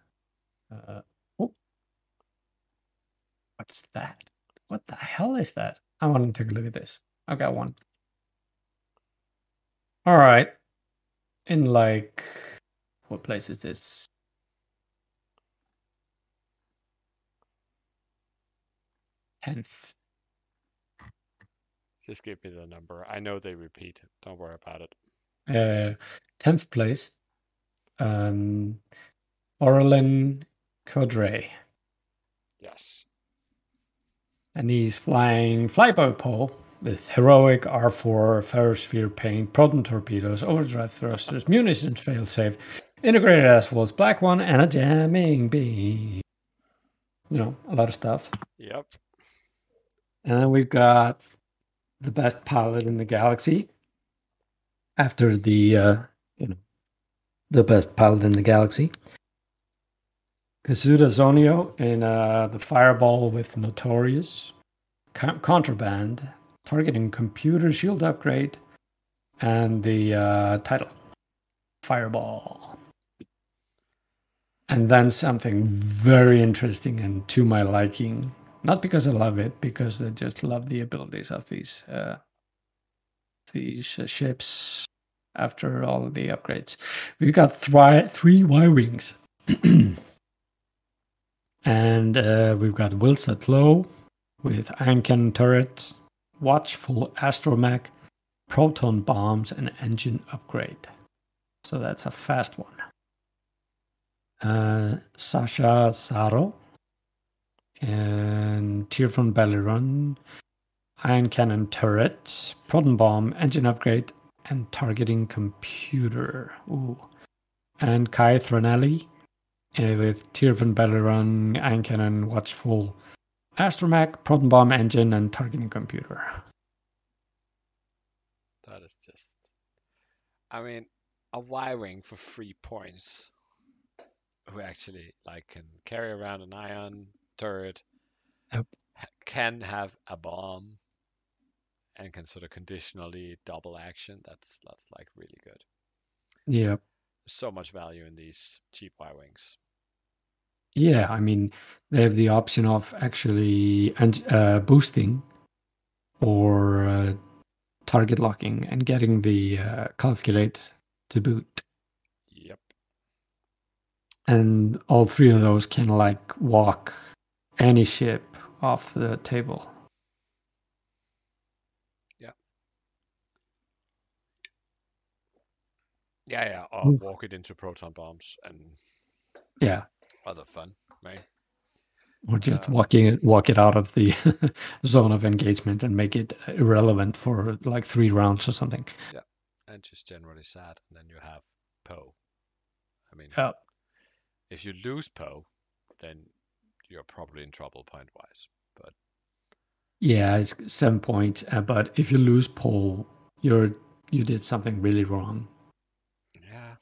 Uh, oh. What's that? What the hell is that? I want to take a look at this. I've got one. All right. In like, what place is this? Tenth. Just give me the number. I know they repeat. Don't worry about it. Uh, tenth place. Um, Orlin Codre. Yes. and he's flying flyboat pole with heroic R4 ferrosphere paint, proton torpedoes, overdrive thrusters, munitions failsafe, integrated S-foils, black one, and a jamming beam. You know, a lot of stuff. Yep. And then we've got the best pilot in the galaxy. After the, uh, you know, the best pilot in the galaxy. Kazuda Xiono in uh, the Fireball with Notorious. Con- contraband, targeting computer shield upgrade, and the uh, title Fireball. And then something very interesting and to my liking not because I love it, because I just love the abilities of these uh, these uh, ships. After all the upgrades, we've got thri- three wings, (clears throat) and uh, we've got Wilsa Teshlo with cannon turrets, Watchful Astromech, Proton Bombs, and Engine Upgrade. So that's a fast one. Uh, Shasa Zaro and Tear from Ion Cannon Turret, Proton Bomb, Engine Upgrade, and Targeting Computer. Ooh. And Caithrenalli uh, with Tear from Ion Cannon, Watchful, Astromech, Proton Bomb Engine, and Targeting Computer. That is just. I mean, a Y-wing for three points, who actually like can carry around an ion turret, Yep. can have a bomb, and can sort of conditionally double action. That's that's like really good. Yeah. So much value in these cheap Y-wings. Yeah, I mean, they have the option of actually and uh, boosting or uh, target locking and getting the uh, calculate to boot. And all three of those can like walk any ship off the table. Yeah, yeah. Yeah. Or Mm. walk it into proton bombs and Yeah. other fun, right? Or just Uh, walking it, walk it out of the (laughs) zone of engagement and make it irrelevant for like three rounds or something. Yeah, and just generally sad. And then you have Poe. I mean, Yeah. If you lose Poe, then you're probably in trouble point wise. But Yeah, it's seven points. Uh, but if you lose Poe, you're you did something really wrong. yeah,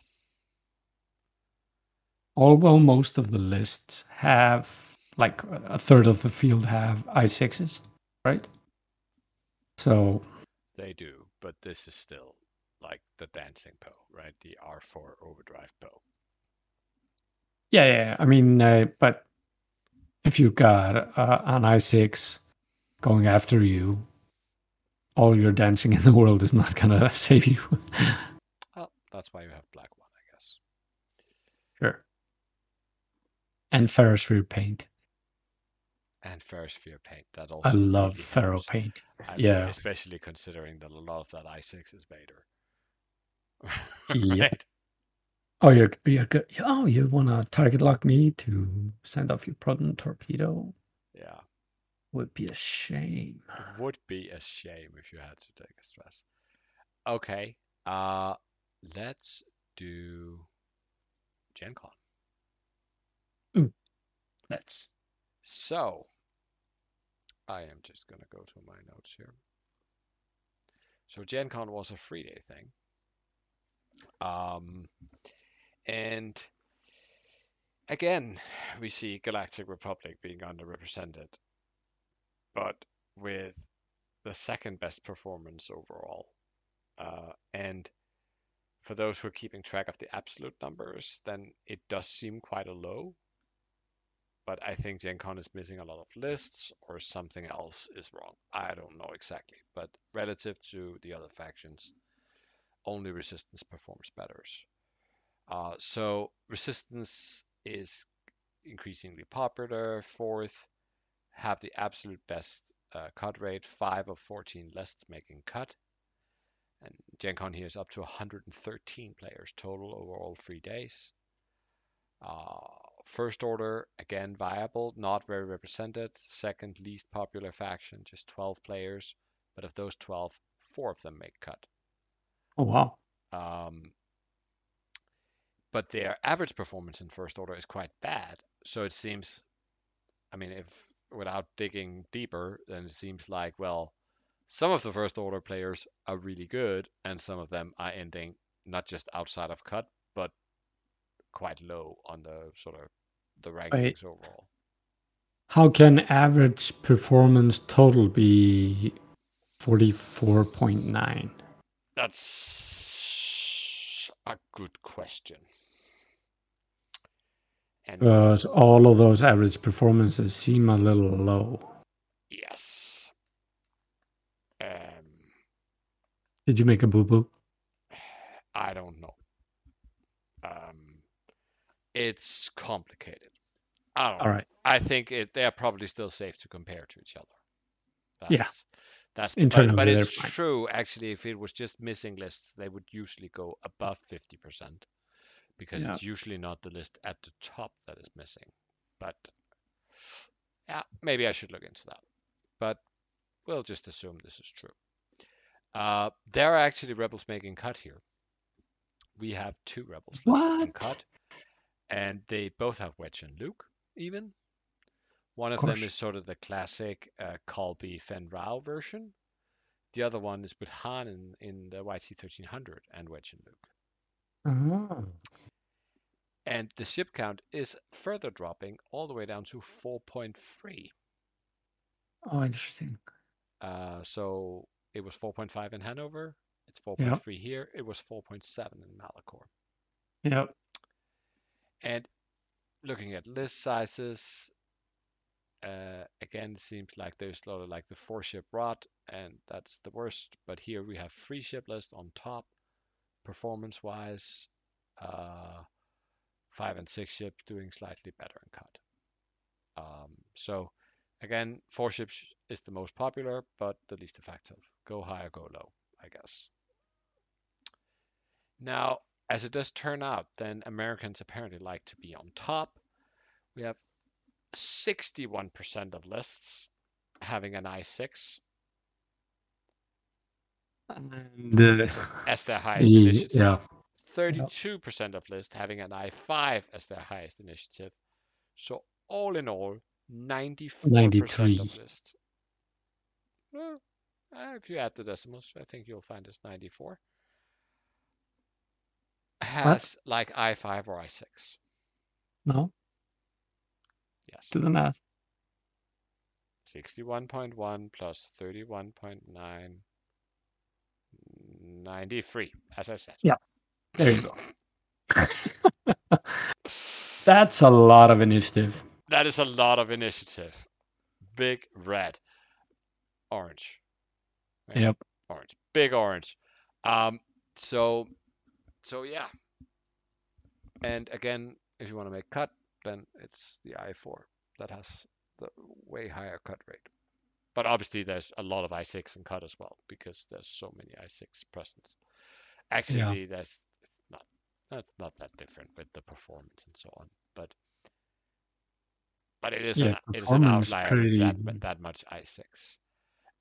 Although most of the lists have like a third of the field have i sixes, right? So they do. But this is still like the dancing Poe, right? The R4 overdrive Poe. Yeah, yeah. I mean, uh, but if you've got uh, an i six going after you, all your dancing (laughs) in the world is not gonna (laughs) save you. (laughs) Well, that's why you have Black One, I guess. sure. And Ferrosphere paint. And Ferrosphere paint. That also I love really Ferro helps. paint. I mean, yeah. Especially considering that a lot of that i6 is Vader. Yep. Oh, you're you're good. Oh, you want to target lock me to send off your proton torpedo? Yeah. Would be a shame. It would be a shame if you had to take a stress. Okay. Uh let's do Gen Con. That's So I am just gonna go to my notes here. So Gen Con was a three day thing. Um and again we see Galactic Republic being underrepresented. But with the second best performance overall. Uh, and for those who are keeping track of the absolute numbers, then it does seem quite a low. But I think Gen Con is missing a lot of lists or something else is wrong. I don't know exactly. But relative to the other factions, only Resistance performs better. Uh, so Resistance is increasingly popular. Fourth, have the absolute best uh, cut rate, 5 of 14 lists making cut. And Gen Con here is up to 113 players total over all three days. Uh, first order, again, viable, not very represented. Second least popular faction, just 12 players. But of those 12, four of them make cut. oh wow. Um, but their average performance in first order is quite bad. So it seems, I mean, if without digging deeper, then it seems like, well, some of the first order players are really good, and some of them are ending not just outside of cut, but quite low on the sort of the rankings overall. How can average performance total be forty four point nine? That's a good question. And Because all of those average performances seem a little low. yes, um, Did you make a boo boo? I don't know. Um, it's complicated. I don't All know. right. I think it, they are probably still safe to compare to each other. Yeah. That's- That's but, but it's fine. true actually. If it was just missing lists, they would usually go above fifty percent because Yeah. it's usually not the list at the top that is missing. But yeah, maybe I should look into that. But we'll just assume this is true. Uh, there are actually rebels making cut here. We have two rebels What? cut, and they both have Wedge and Luke. Even one of, course. them is sort of the classic uh, Colby Fen Rao version. The other one is with Han in, in the YT 1300 and Wedge and Luke. Oh. And the ship count is further dropping all the way down to 4.3. oh, interesting. Uh, so it was 4.5 in Hanover. It's 4.3 here. It was 4.7 in Malachor. Yep. And looking at list sizes, uh, again, it seems like there's a lot of like the four ship rot, and that's the worst. But here we have three ship list on top, performance wise. Uh, five and six ship doing slightly better in cut. Um, so again, four ships is the most popular, but the least effective. Go high or go low, I guess. Now, as it does turn out, then Americans apparently like to be on top. We have 61% of lists having an I6 And, uh, as their highest initiative. yeah. 32% of lists having an I5 as their highest initiative. So all in all, 94% 93. of lists. Well, if you add the decimals, I think you'll find it's 94. Has like I5 or I6. No, Yes. do the math. 61.1 plus 31.9. 93, as I said. Yep. There you go. (laughs) That's a lot of initiative. That is a lot of initiative. Big red. Orange. Right? Yep. Orange. Big orange. Um so so yeah. And again, if you want to make cut, then it's the i4 that has the way higher cut rate. But obviously there's a lot of i6 in cut as well because there's so many i6 presents. Actually that's not that's not that different with the performance and so on. But but it is Yeah, an it is an outlier with that, that much i6.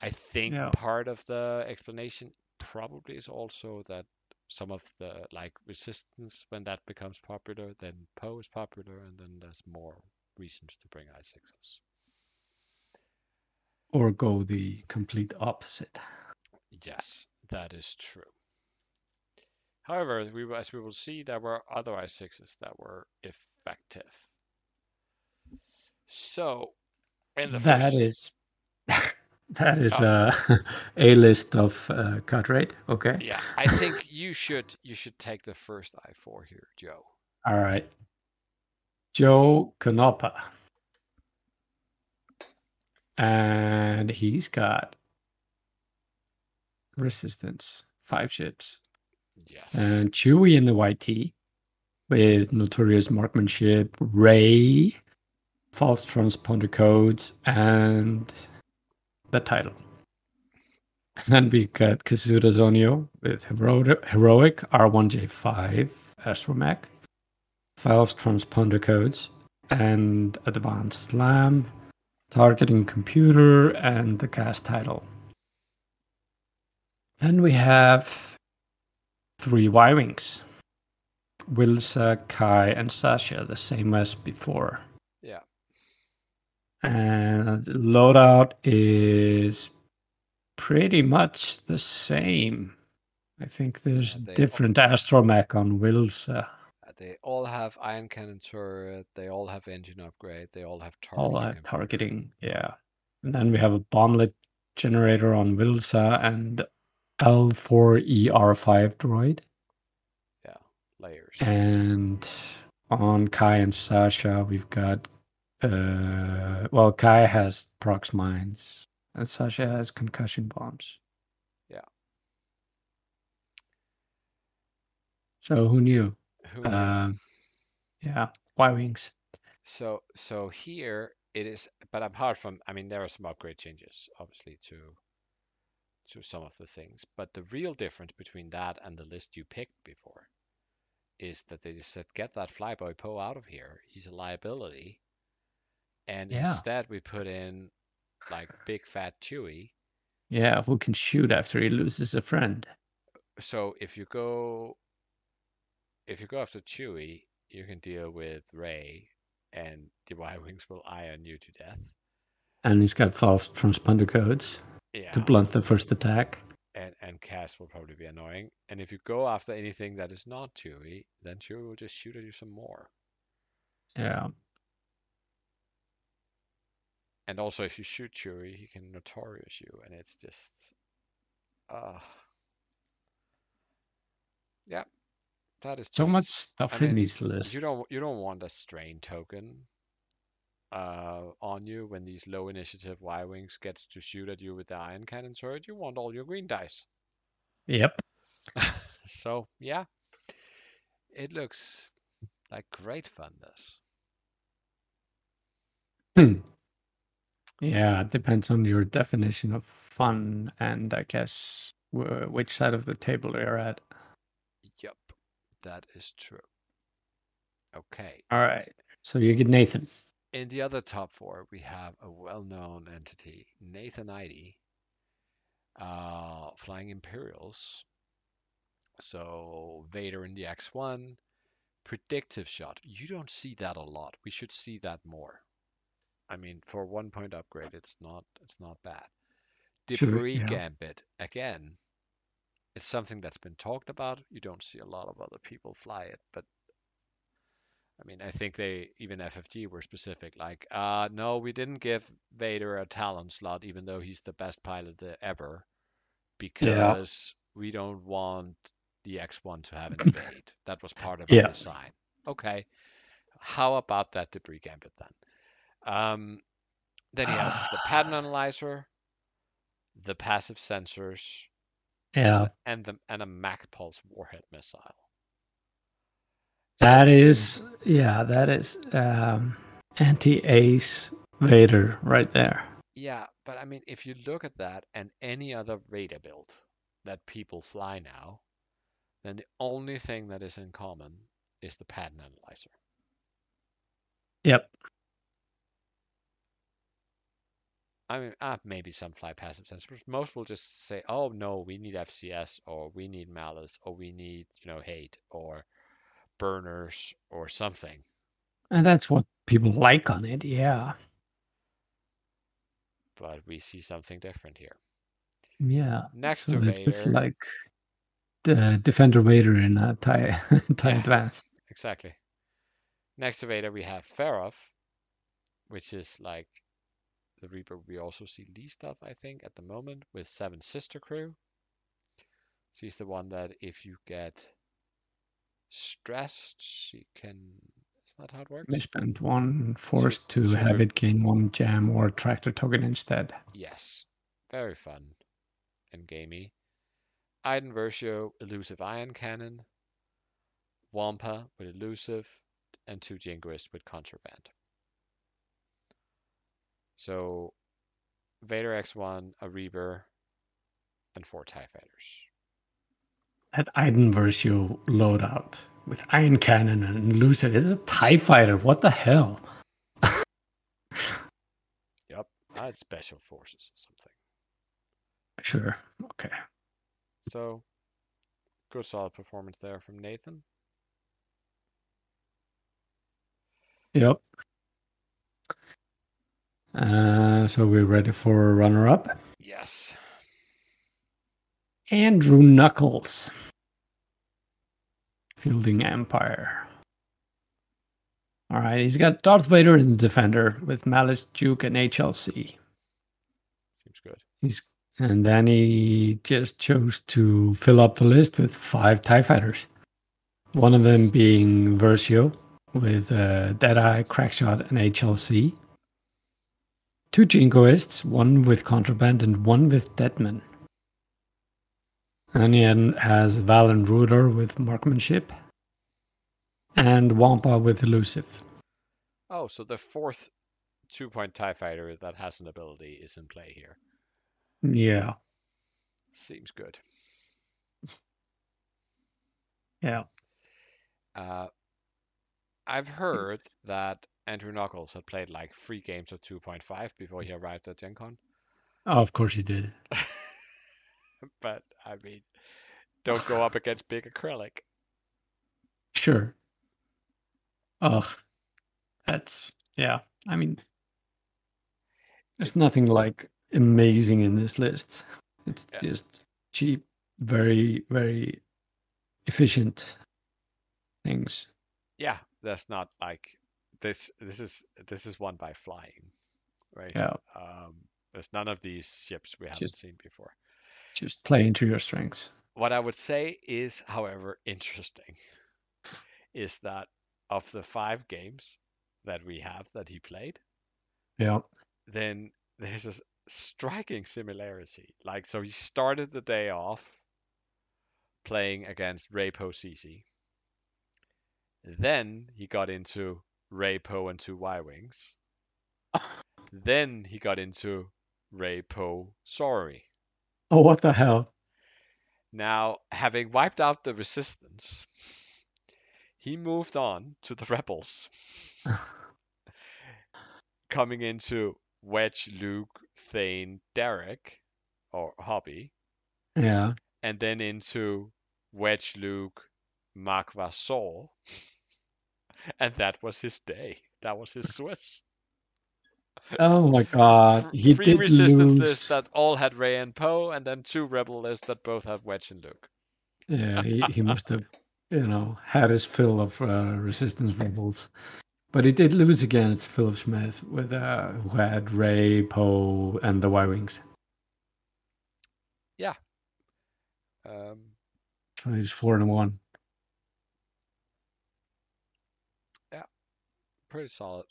I think Yeah. part of the explanation probably is also that some of the like resistance when that becomes popular, then Poe is popular, and then there's more reasons to bring i6s. Or go the complete opposite. Yes, that is true. However, we as we will see, there were other i6s that were effective. So, in the That first, is (laughs) that is Oh. uh, (laughs) a list of uh, cut rate. Okay. yeah, I (laughs) think you should you should take the first i4 here, Joe. All right. Joe Canopa. And he's got resistance, five ships. Yes. And Chewie in the YT with notorious marksmanship, Rey, false transponder codes, and the title. (laughs) And then we got Kazuda Xiono with heroic, heroic R1J5 Astromech, false transponder codes, and advanced slam, targeting computer, and the cast title. Then we have three Y Wings. Wilsa, Kai, and Sasha, the same as before. Yeah. And loadout is pretty much the same. I think there's different astromech on Wilsa. They all have ion cannon turret. They all have engine upgrade. They all have All targeting. have computer. targeting, yeah. And then we have a bomblet generator on Wilsa and L4ER5 droid. Yeah, layers. And on Kai and Sasha, we've got uh well, Kai has prox mines and Sasha has concussion bombs. Yeah. So who knew? Who? Um yeah, Y wings. So so here it is, but apart from, I mean, there are some upgrade changes, obviously, to to some of the things. But the real difference between that and the list you picked before is that they just said, get that Flyboy Poe out of here. He's a liability. And Yeah. instead, we put in like big fat Chewie. Yeah, who can shoot after he loses a friend? So if you go, if you go after Chewie, you can deal with Rey, and the Y-wings will iron you to death. And he's got false transponder codes Yeah. to blunt the first attack. and and Cass will probably be annoying. And if you go after anything that is not Chewie, then Chewie will just shoot at you some more. Yeah. And also, if you shoot Chewie, he can notorious you, and it's just, uh, yeah, that is So just, much stuff I in mean, these lists. You don't you don't want a strain token uh on you when these low initiative Y wings get to shoot at you with the ion cannon turret. You want all your green dice. Yep. (laughs) So yeah, it looks like great fun. This. Hmm. Yeah, it depends on your definition of fun and I guess which side of the table you're at. That is true. Okay. All right. So you get Nathan. In the other top four, we have a well-known entity, Nathan Eide, uh, flying Imperials. So Vader in the X1, predictive shot. You don't see that a lot. We should see that more. I mean, for one point upgrade, it's not it's not bad. Debris yeah. Gambit again. It's something that's been talked about. You don't see a lot of other people fly it, but I mean, I think they even FFG were specific. Like, uh, no, we didn't give Vader a talent slot, even though he's the best pilot ever, because we don't want the X1 to have an evade. That was part of Yeah. our design. Okay, how about that debris gambit then? Um, then he has the (sighs) pattern analyzer, the passive sensors, Yeah. and the and a Mag-Pulse warhead missile. That is yeah, that is um anti-ace Vader right there. Yeah, but I mean, if you look at that and any other Vader build that people fly now, then the only thing that is in common is the pattern analyzer. Yep. I mean, uh, maybe some fly passive sensors. Most will just say, "Oh no, we need FCS, or we need malice, or we need you know hate, or burners, or something." And that's what people like on it. Yeah. But we see something different here. Yeah. Next so to it's like the Defender Vader in a tie tie Yeah. advance. Exactly. Next to Vader, we have Feroph, which is like the Reaper we also see least of, I think, at the moment, with Seventh Sister Crew. She's the one that if you get stressed, she can. Is that how it works? They spent one forced to should have it gain one jam or tractor token instead. Yes. Very fun and gamey. Iden Versio, Elusive Ion Cannon. Wampa with Elusive, and two Jingoists with Contraband. So, Vader X1, a Reaper, and four TIE Fighters. That Iden Versio loadout with Ion Cannon and Elusive. It's a TIE fighter. What the hell? (laughs) Yep, that's Special Forces or something. Sure. Okay. So, good solid performance there from Nathan. Yep. Uh, so we're ready for a runner up. Yes. Andrew Knuckles. Fielding Empire. All right, he's got Darth Vader in the Defender with Malice, Juke, and HLC. Seems good. He's and then he just chose to fill up the list with five TIE fighters. One of them being Versio with uh, Deadeye, Crackshot, and HLC. Two Jingoists, one with Contraband and one with Deadman. And he has Valen Rudor with Marksmanship. And Wampa with Elusive. Oh, so the fourth two point TIE Fighter that has an ability is in play here. Yeah. Seems good. Yeah. Uh, I've heard that Andrew Knuckles had played like three games of 2.5 before he arrived at Gen Con. Oh, of course he did. (laughs) but I mean, don't go up against big acrylic. Sure. Ugh. That's yeah. I mean there's nothing like amazing in this list. It's Yeah. just cheap, very, very efficient things. Yeah, that's not like this. This is this is one by flying, right? Yeah. Um, there's none of these ships we haven't Just- seen before. Just play into your strengths. What I would say is, however, interesting is that of the five games that we have that he played, Yeah. then there's a striking similarity. Like, so he started the day off playing against Rey CC. Then he got into Rapo and two Y Wings. (laughs) Then he got into Rey Poe Sorry. Oh what the hell? Now, having wiped out the resistance, he moved on to the rebels, (sighs) coming into Wedge, Luke, Thane, Derek, or Hobbie, Yeah. and then into Wedge, Luke, Mark Saul. And that was his day. That was his Swiss. Oh my god. He Three did resistance lose. lists that all had Rey and Poe, and then two rebel lists that both had Wedge and Luke. Yeah, he, (laughs) he must have, you know, had his fill of uh, resistance rebels. But he did lose against Philip Smith with uh, who had Rey, Poe, and the Y Wings. Um, So he's four and one. Pretty solid.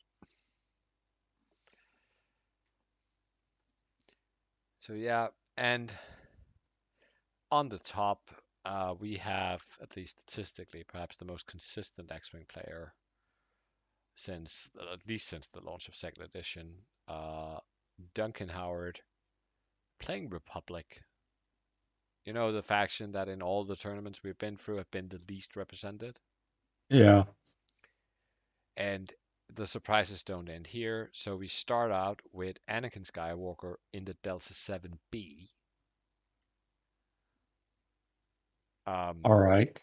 So yeah, and on the top, uh, we have at least statistically perhaps the most consistent X-wing player since at least since the launch of second edition. Uh, Duncan Howard playing Republic. You know the faction that in all the tournaments we've been through have been the least represented. Yeah. And the surprises don't end here. So we start out with Anakin Skywalker in the Delta 7B. Um, All right.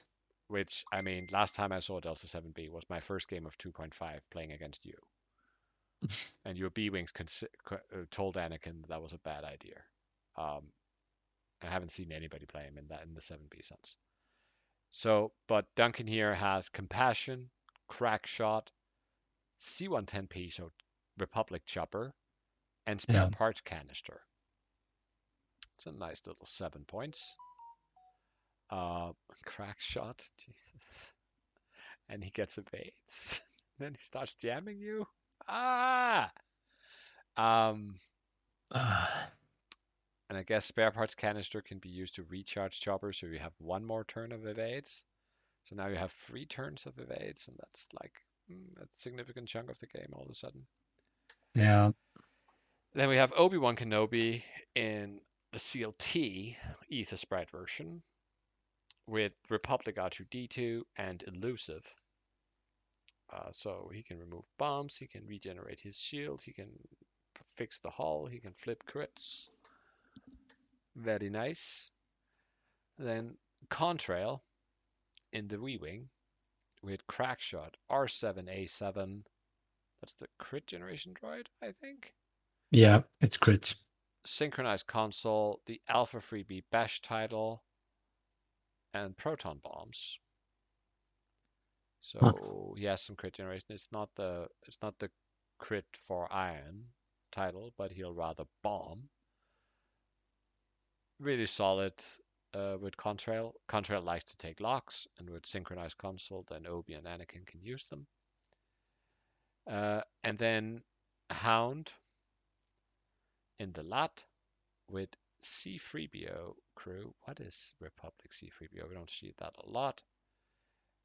Which, I mean, last time I saw Delta 7B was my first game of 2.5 playing against you. (laughs) and your B Wings consi- co- uh, told Anakin that, that was a bad idea. Um, I haven't seen anybody play him in that in the 7B since. So, but Duncan here has compassion, crack shot, C110P, so Republic chopper, and spare Yeah. parts canister. It's a nice little seven points. Uh, crack shot, Jesus. And he gets evades. (laughs) then he starts jamming you. Ah! Um, Ah, (sighs) and I guess spare parts canister can be used to recharge chopper, so you have one more turn of evades. So now you have three turns of evades, and that's like a significant chunk of the game all of a sudden. yeah. Then we have Obi-Wan Kenobi in the CLT Aethersprite version with Republic R2D2 and Elusive. Uh, so he can remove bombs, he can regenerate his shield, he can fix the hull, he can flip crits. Very nice. Then Contrail in the V-Wing with Crackshot R7A7. That's the crit generation droid, I think Yeah, it's crit. synchronized console, the Alpha 3B Besh title, and proton bombs. So he has some crit generation. It's not the it's not the crit for iron title, but he'll rather bomb. Really solid uh, with Contrail. Contrail likes to take locks, and with synchronized console, then Obi and Anakin can use them. Uh, and then Hound in the lot with C3PO crew. What is Republic C3PO? We don't see that a lot.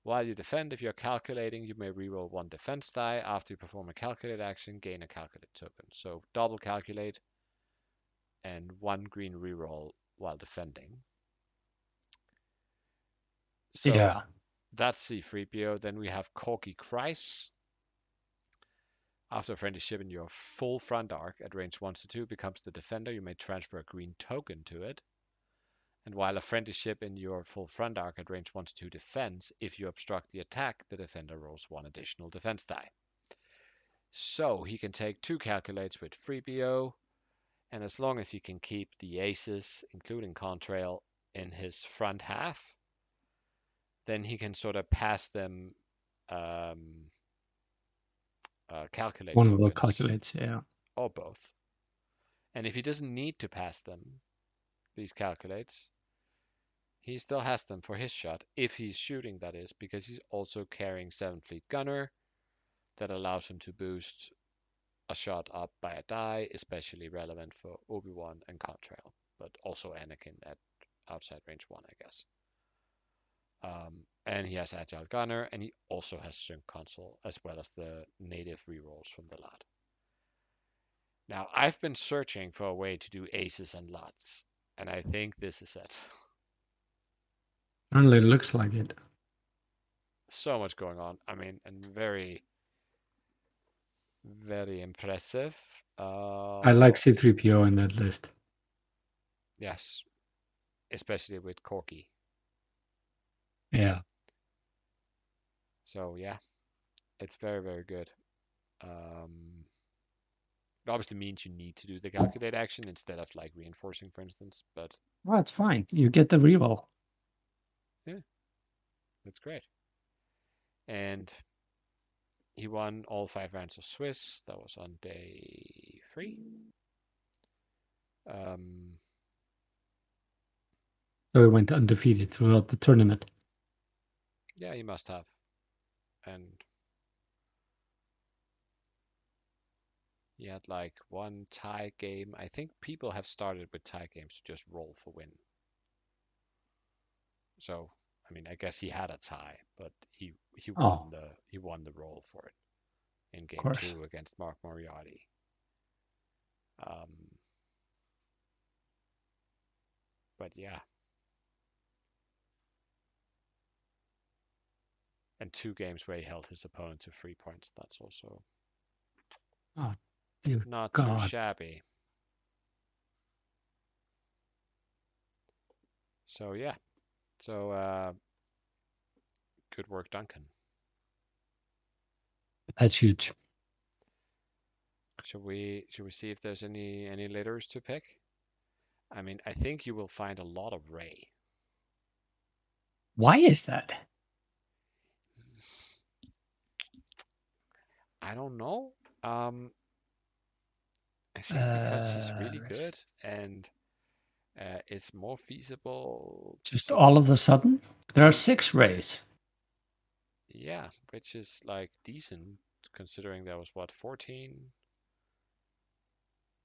While you defend, if you're calculating, you may reroll one defense die. After you perform a calculate action, gain a calculate token. So double calculate and one green reroll while defending. So yeah. that's C3PO. Then we have Corky Kreis. After apprenticeship in your full front arc at range 1 to 2 becomes the defender, you may transfer a green token to it. And while apprenticeship in your full front arc at range 1 to 2 defense, if you obstruct the attack, the defender rolls one additional defense die. So he can take two calculates with 3PO, and as long as he can keep the aces, including Contrail, in his front half, then he can sort of pass them um, uh, calculate One of the calculates, yeah. or both. And if he doesn't need to pass them, these calculates, he still has them for his shot, if he's shooting, that is, because he's also carrying 7 Fleet Gunner that allows him to boost a shot up by a die, especially relevant for Obi-Wan and Contrail, but also Anakin at outside range 1, I guess. Um, and he has Agile Gunner, and he also has Sync Console, as well as the native rerolls from the lot. Now, I've been searching for a way to do aces and lots, and I think this is it. Certainly looks like it. So much going on. I mean, and very, very impressive. Uh, I like C3PO in that list. Yes, especially with Corky. Yeah. So yeah, it's very very good. Um, it obviously means you need to do the calculate action instead of like reinforcing, for instance. But Well, it's fine. You get the reroll. Yeah, that's great. And he won all five rounds of Swiss. That was on day three. Um, So he went undefeated throughout the tournament. Yeah, he must have. And he had like one tie game. I think people have started with tie games to just roll for win. So, I mean, I guess he had a tie, but he he Oh. won the he won the roll for it in game two against Mark Moriarty. Um, but yeah. And two games where he held his opponent to three points. That's also Dear not too shabby. So yeah. So uh good work, Duncan. That's huge. Should we should we see if there's any any letters to pick? I mean, I think you will find a lot of Rey. Why is that? I don't know. Um I think because he's really Uh, good and uh, it's more feasible. Just sort all of a sudden? There are six rays. Yeah, which is like decent considering there was what 14.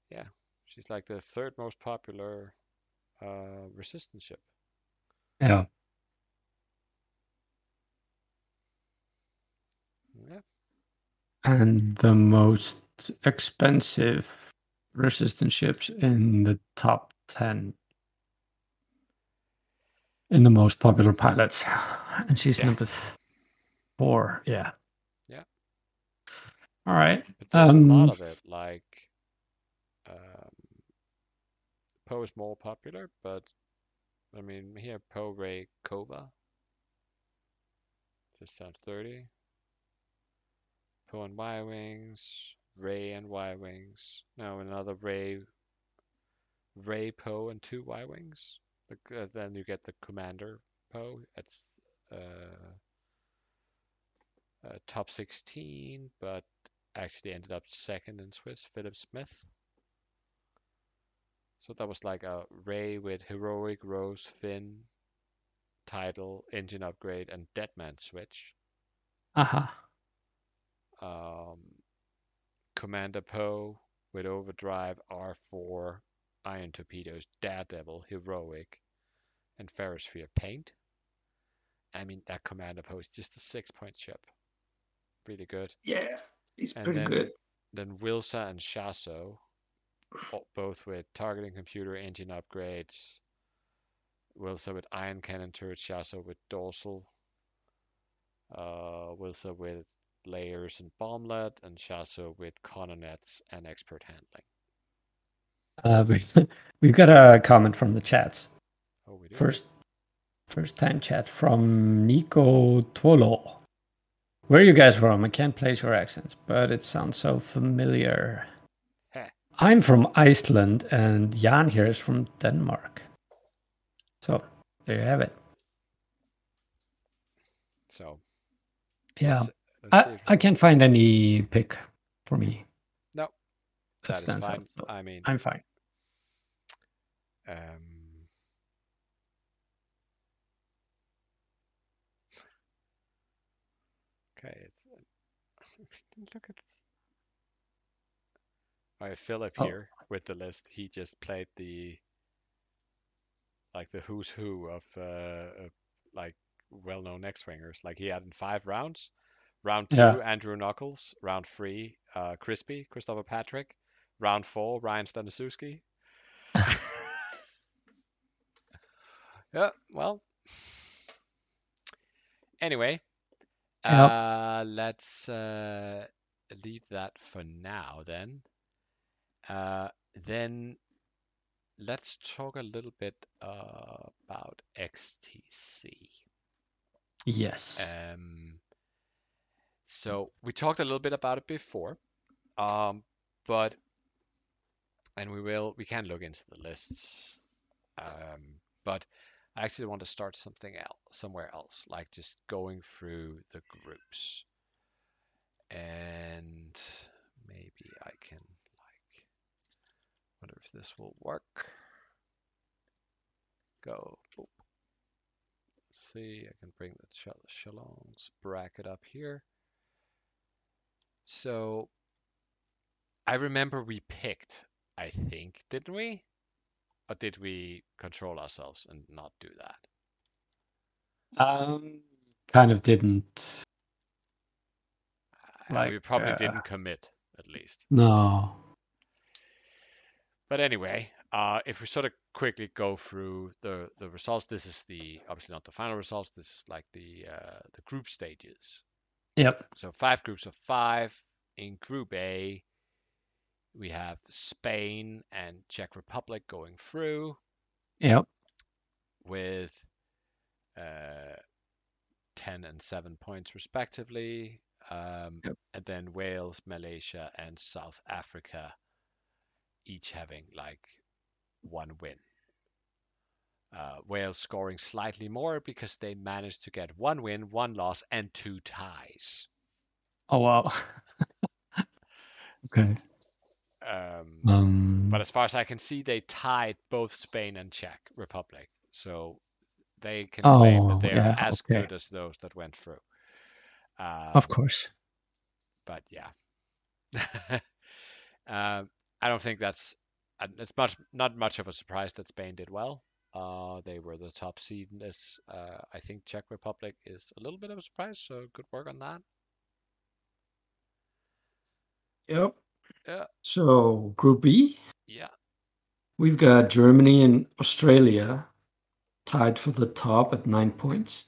Yeah, she's like the third most popular uh resistance ship. Yeah, And the most expensive resistance ships in the top 10. In the most popular pilots. And she's Yeah. number four. Yeah. Yeah. All right. but there's a Um, lot of it. Like, um, Poe is more popular, but I mean here Poe Ray Kova just sounds 30. Poe and Y Wings, Rey and Y Wings. No, another Rey, Rey Poe and two Y Wings. The, uh, then you get the Commander Poe. It's uh, uh, top 16, but actually ended up second in Swiss. Philip Smith. So that was like a Rey with heroic Rose Finn title, engine upgrade, and Deadman switch. Aha. Um, Commander Poe with Overdrive, R4, Ion Torpedoes, Daredevil, Heroic, and Ferrosphere Paint. I mean, that Commander Poe is just a six point ship. Really good. Yeah. He's And pretty then- good. Then Wilsa and Shaso, o- both with targeting computer engine upgrades, Wilsa with ion cannon turret, Shaso with dorsal, uh, Wilsa with layers and bomblet, and Shaso with colonnettes and expert handling. Uh, we, (laughs) we've got a comment from the chats. Oh. First, first time chat from Nico Twolo. Where are you guys from? I can't place your accents, but it sounds so familiar. Heh. I'm from Iceland, and Jan here is from Denmark. So there you have it. So Yeah, let's, let's see I, I can't find any pick for me. No, that that is fine. out. I mean, I'm fine. um, okay. It's, (laughs) look at. I have Philip Oh. here with the list. He just played the like the who's who of uh, like well-known X-wingers. Like he had in five rounds. Round two, Yeah. Andrew Knuckles. Round three, uh, Crispy, Christopher Patrick. Round four, Ryan Stanisewski. (laughs) yeah, well. Anyway, uh, let's uh, leave that for now then. Uh, then let's talk a little bit uh, about XTC. Yes. Um, so we talked a little bit about it before, um, but and we will we can look into the lists, um, but I actually want to start something else somewhere else, like just going through the groups, and maybe I can like wonder if this will work. Go. Boop. Let's see, I can bring the Ch- Challonge bracket up here. So I remember we picked, I think, didn't we? Or did we control ourselves and not do that? Um, kind of didn't. Uh, we probably uh, didn't commit, at least. No. But anyway, uh, if we sort of quickly go through the the results, this is the obviously not the final results. This is like the uh, the group stages. Yep. So five groups of five. In Group A, we have Spain and Czech Republic going through Yep. with uh, 10 and 7 points respectively. Um, Yep. And then Wales, Malaysia, and South Africa each having like one win. Uh, Wales scoring slightly more because they managed to get one win, one loss, and two ties. Oh wow. (laughs) okay. Um, Um. But as far as I can see, they tied both Spain and Czech Republic. So they can claim Oh, that they're yeah, as okay. good as those that went through. Um, of course. But yeah. um, (laughs) I don't think that's uh, it's much not much of a surprise that Spain did well. Uh, they were the top seed in this. Uh, I think Czech Republic is a little bit of a surprise, so good work on that. Yep. Yeah. So Group B, Yeah. we've got Germany and Australia tied for the top at nine points,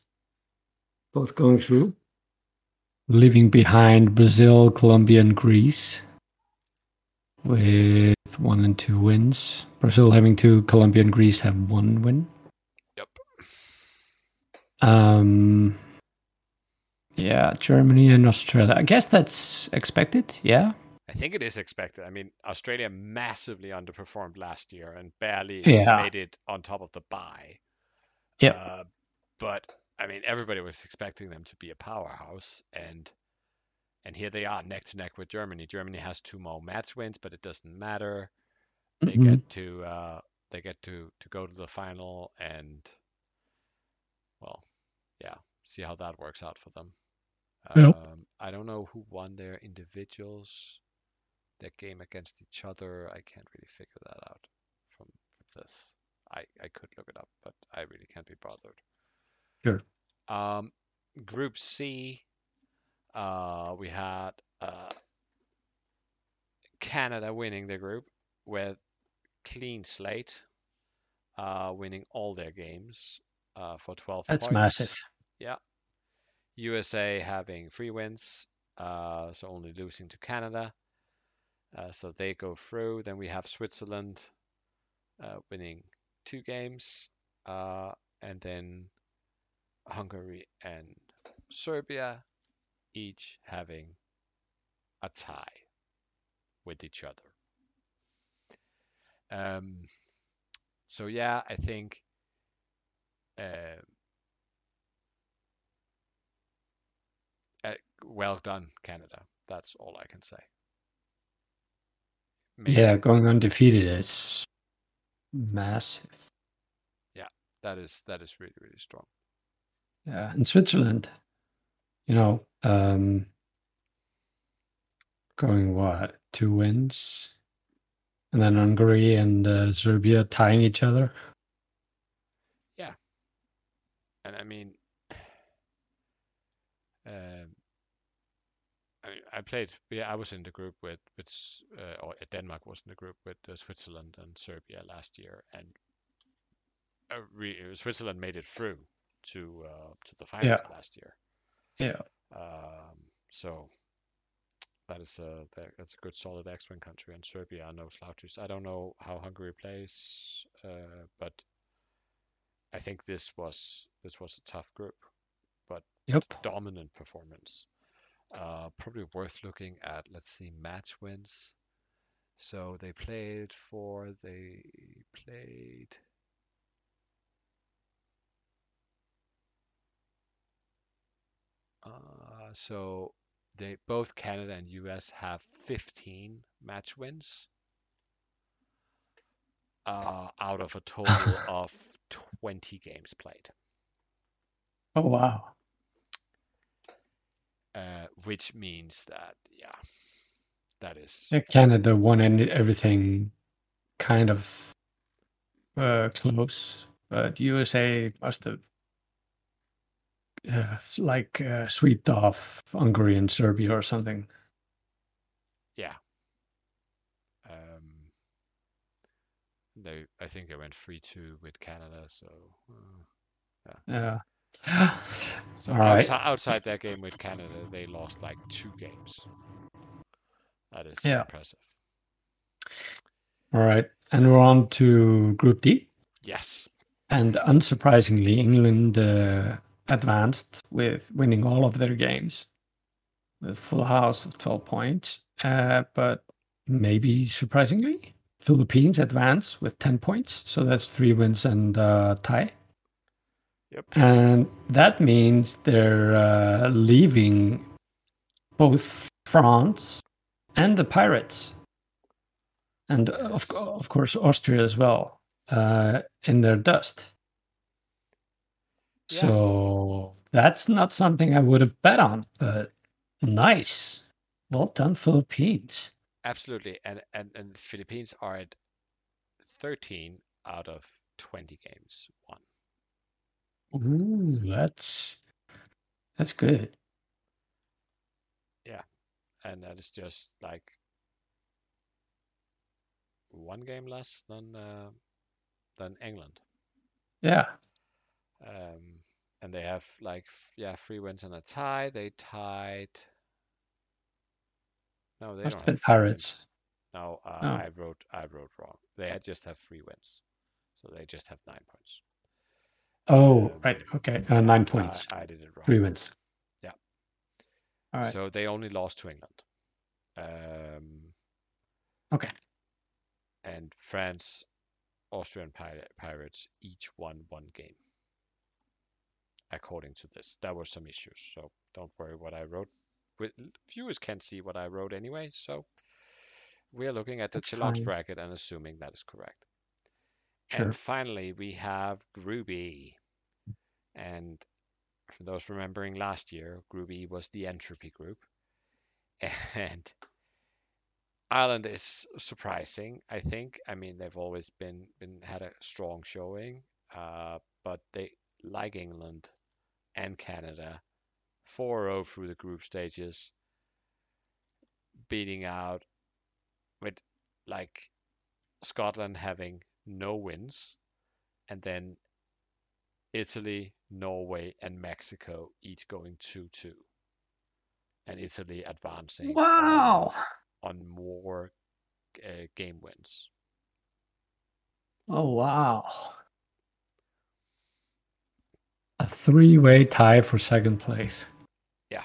both going through. Leaving behind Brazil, Colombia, and Greece with one and two wins. Brazil having two, Colombia and Greece have one win. Yep. Um, yeah, Germany and Australia. I guess that's expected. Yeah. I think it is expected. I mean, Australia massively underperformed last year and barely Yeah. made it on top of the bye. Yeah. Uh, but I mean, everybody was expecting them to be a powerhouse, and and here they are neck to neck with Germany. Germany has two more match wins, but it doesn't matter. They Mhm. get to uh, they get to to go to the final, and well, yeah, see how that works out for them. Um, I don't know who won their individuals, their game against each other. I can't really figure that out from, from this. I, I could look it up, but I really can't be bothered. Sure. Um, group C, uh, we had uh, Canada winning the group with clean slate. uh, winning all their games uh, for 12 That's points. massive. Yeah. USA having three wins, uh, so only losing to Canada. Uh, so they go through. Then we have Switzerland uh, winning two games, uh, and then Hungary and Serbia each having a tie with each other. Um, so yeah, I think uh, uh, well done, Canada. That's all I can say. Maybe Yeah, going undefeated is massive. Yeah, that is that is really really strong. Yeah, in Switzerland, you know, um, going what two wins, and then Hungary and uh, Serbia tying each other. Yeah, and I mean, um, I I played. Yeah, I was in the group with with uh, or Denmark was in the group with uh, Switzerland and Serbia last year, and uh, re- Switzerland made it through to uh, to the finals last year. Yeah, Um, so that is a that, that's a good solid X-wing country, and Serbia are no slouches. I don't know how Hungary plays, uh, but I think this was this was a tough group, but yep. dominant performance. Uh, probably worth looking at. Let's see, match wins. So they played for they played. Uh, so they both Canada and US have 15 match wins uh, out of a total (laughs) of 20 games played, Oh wow. uh, which means that yeah, that is Canada won any, everything kind of uh, close, but USA must have uh, like uh, swept off Hungary and Serbia or something. yeah. Um, they I think they went 3-2 with Canada, so. Uh, Yeah. (sighs) (sighs) So All right. outside, outside that game with Canada, they lost like two games. That is Yeah. impressive. All right. And we're on to Group D. Yes. And unsurprisingly, England uh, advanced with winning all of their games with full house of 12 points. Uh, but maybe surprisingly, Philippines advance with 10 points. So that's three wins and uh, tie. Yep. And that means they're uh, leaving both France and the Pirates. And uh, of, of course, Austria as well uh, in their dust. Yeah. So that's not something I would have bet on, but nice. Well done, Philippines. Absolutely. And and and Philippines are at 13 out of 20 games won. Ooh, that's that's good. Yeah. And that is just like one game less than uh, than England. Yeah. Um, and they have like yeah, three wins and a tie. They tied. No, they Must don't have been Pirates. No, uh, Oh. I wrote I wrote wrong. They had just have three wins, so they just have nine points. Oh, Um, right. Okay. Uh, nine I- points. I, did it wrong. Three wins. Yeah. All right. So they only lost to England. Um, Okay. and France, Austrian Pir- Pirates each won one game. According to this, there were some issues, so don't worry what I wrote. Viewers can't see what I wrote anyway, so we are looking at the fine. bracket and assuming that is correct. Sure. And finally, we have Group E. And for those remembering last year, Group E was the entropy group. (laughs) And Ireland is surprising, I think. I mean, they've always been, been had a strong showing, uh, but they, like England and Canada, 4-0 through the group stages, beating out with like Scotland having no wins and then Italy, Norway, and Mexico each going 2 2. And Italy advancing on, Wow. on more uh, game wins. Oh wow. A three-way tie for second place. Yeah.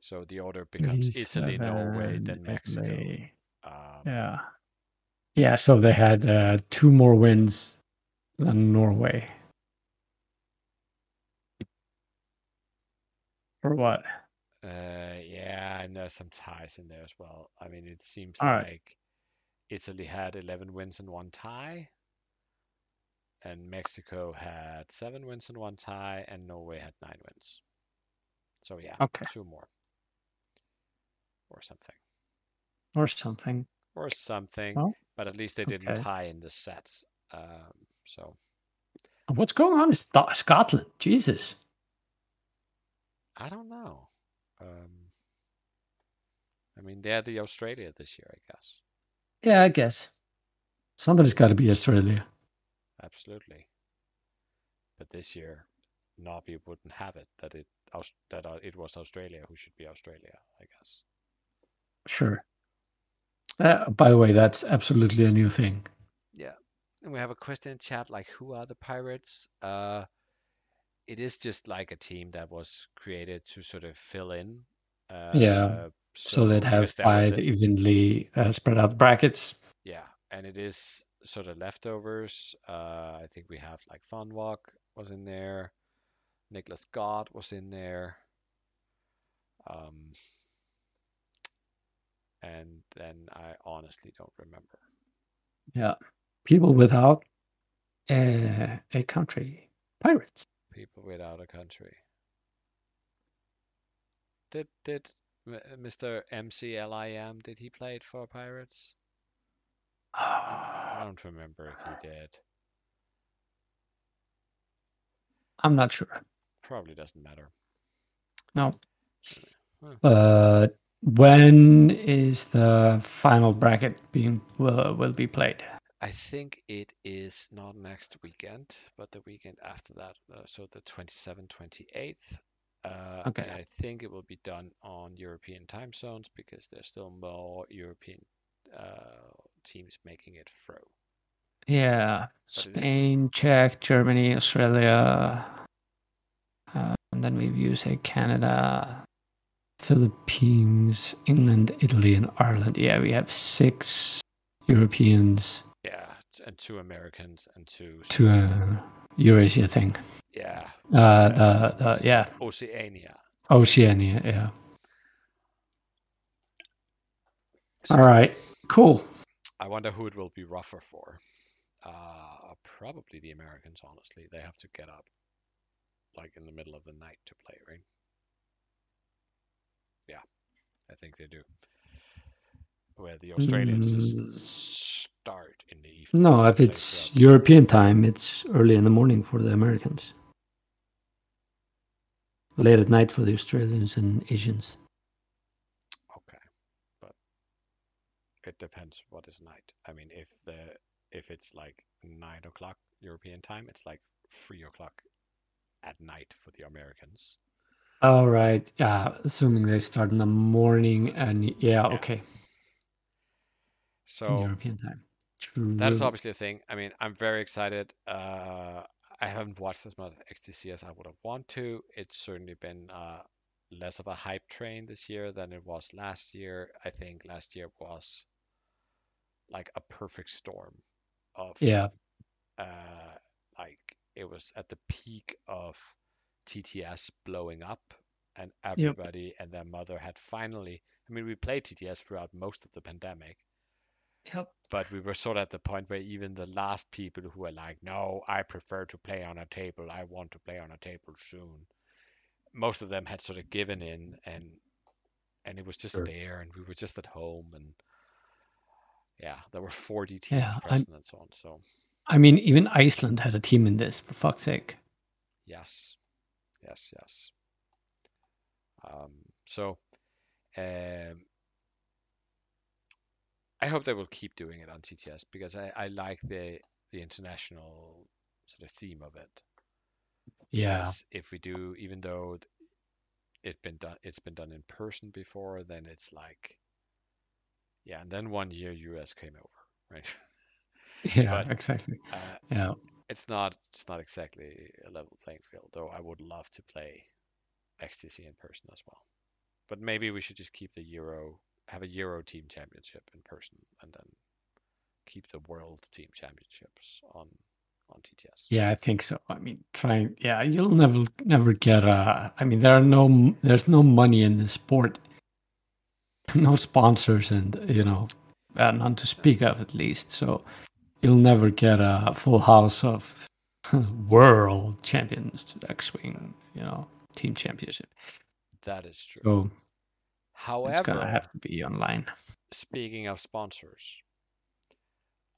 So the order becomes Italy, Norway, 37, then Mexico. Italy. Um, Yeah. Yeah, so they had uh, two more wins than Norway. Or what? Uh, yeah, and there's some ties in there as well. I mean, it seems All right. like Italy had 11 wins and one tie, and Mexico had seven wins and one tie, and Norway had nine wins. So yeah, Okay. two more, or something, Or something. or something. But at least they didn't okay. tie in the sets. Um, so What's going on in Scotland? Jesus. I don't know. Um, I mean, they're the Australia this year, I guess. Yeah, I guess. Somebody's got to be Australia. Absolutely. But this year, Nobby wouldn't have it that it that uh, it was Australia who should be Australia, I guess. Sure. Uh, by the way, that's absolutely a new thing. Yeah. And we have a question in chat like who are the Pirates? Uh it is just like a team that was created to sort of fill in. Uh, Yeah, So, they'd have because there were five evenly uh, spread out brackets. Yeah, and it is sort of leftovers. Uh, I think we have like Funwalk was in there, Nicholas God was in there, um, and then I honestly don't remember. Yeah. People without uh, a country. Pirates. People without a country. Did did Mr. MCLIM did he play it for Pirates? I don't remember if he did. I'm not sure. Probably doesn't matter. No. Huh. Uh, when is the final bracket being will, will be played? I think it is not next weekend, but the weekend after that, uh, so the 27th, 28th. Uh, Okay. I think it will be done on European time zones because there's still more European uh, teams making it through. Yeah, But Spain, Czech, Germany, Australia, uh, and then we've USA, Canada, Philippines, England, Italy, and Ireland. Yeah, we have six Europeans Yeah, and two Americans and two. to a Eurasia thing. Yeah, Uh, the, the yeah, Oceania. Oceania. Yeah. So All right. Cool. I wonder who it will be rougher for. Uh, probably the Americans, honestly. They have to get up like in the middle of the night to play, right? Yeah, I think they do. Where the Australians Mm. start in the evening. No, if it's European time, it's early in the morning for the Americans. Late at night for the Australians and Asians. Okay, but it depends what is night. I mean, if the if it's like nine o'clock European time, it's like three o'clock at night for the Americans. All right. Yeah, assuming they start in the morning and yeah, Yeah. okay, in So European time. True. That's obviously a thing. I mean, I'm very excited. Uh, I haven't watched as much XTC as I would have wanted to. It's certainly been uh, less of a hype train this year than it was last year. I think last year was like a perfect storm of Yeah, uh, like it was at the peak of TTS blowing up, and everybody and their mother had finally. I mean, we played TTS throughout most of the pandemic, Yep. but we were sort of at the point where even the last people who were like, "No, I prefer to play on a table. I want to play on a table soon." Most of them had sort of given in, and and it was just Sure. there, and we were just at home, and yeah, there were 40 teams Yeah, I'm- and so on. So I mean, even Iceland had a team in this, for fuck's sake. yes, yes, yes. Um, so um, I hope they will keep doing it on TTS because I, I like the the international sort of theme of it. Yeah. Because if we do, even though th- it been done, it's been done in person before, then it's like, yeah. And then one year US came over, right? (laughs) Yeah, but- exactly. Uh, Yeah. it's not it's not exactly a level playing field, though. I would love to play XTC in person as well. But maybe we should just keep the Euro, have a Euro team championship in person, and then keep the World Team Championships on on TTS. Yeah, I think so. I mean, trying. Yeah, you'll never, never get. a. I mean, there are no, there's no money in the sport, (laughs) no sponsors, and you know, uh, none to speak of at least. So you'll never get a full house of (laughs) world champions X-wing, you know, team championship. That is true. So however it's gonna have to be online. speaking of sponsors,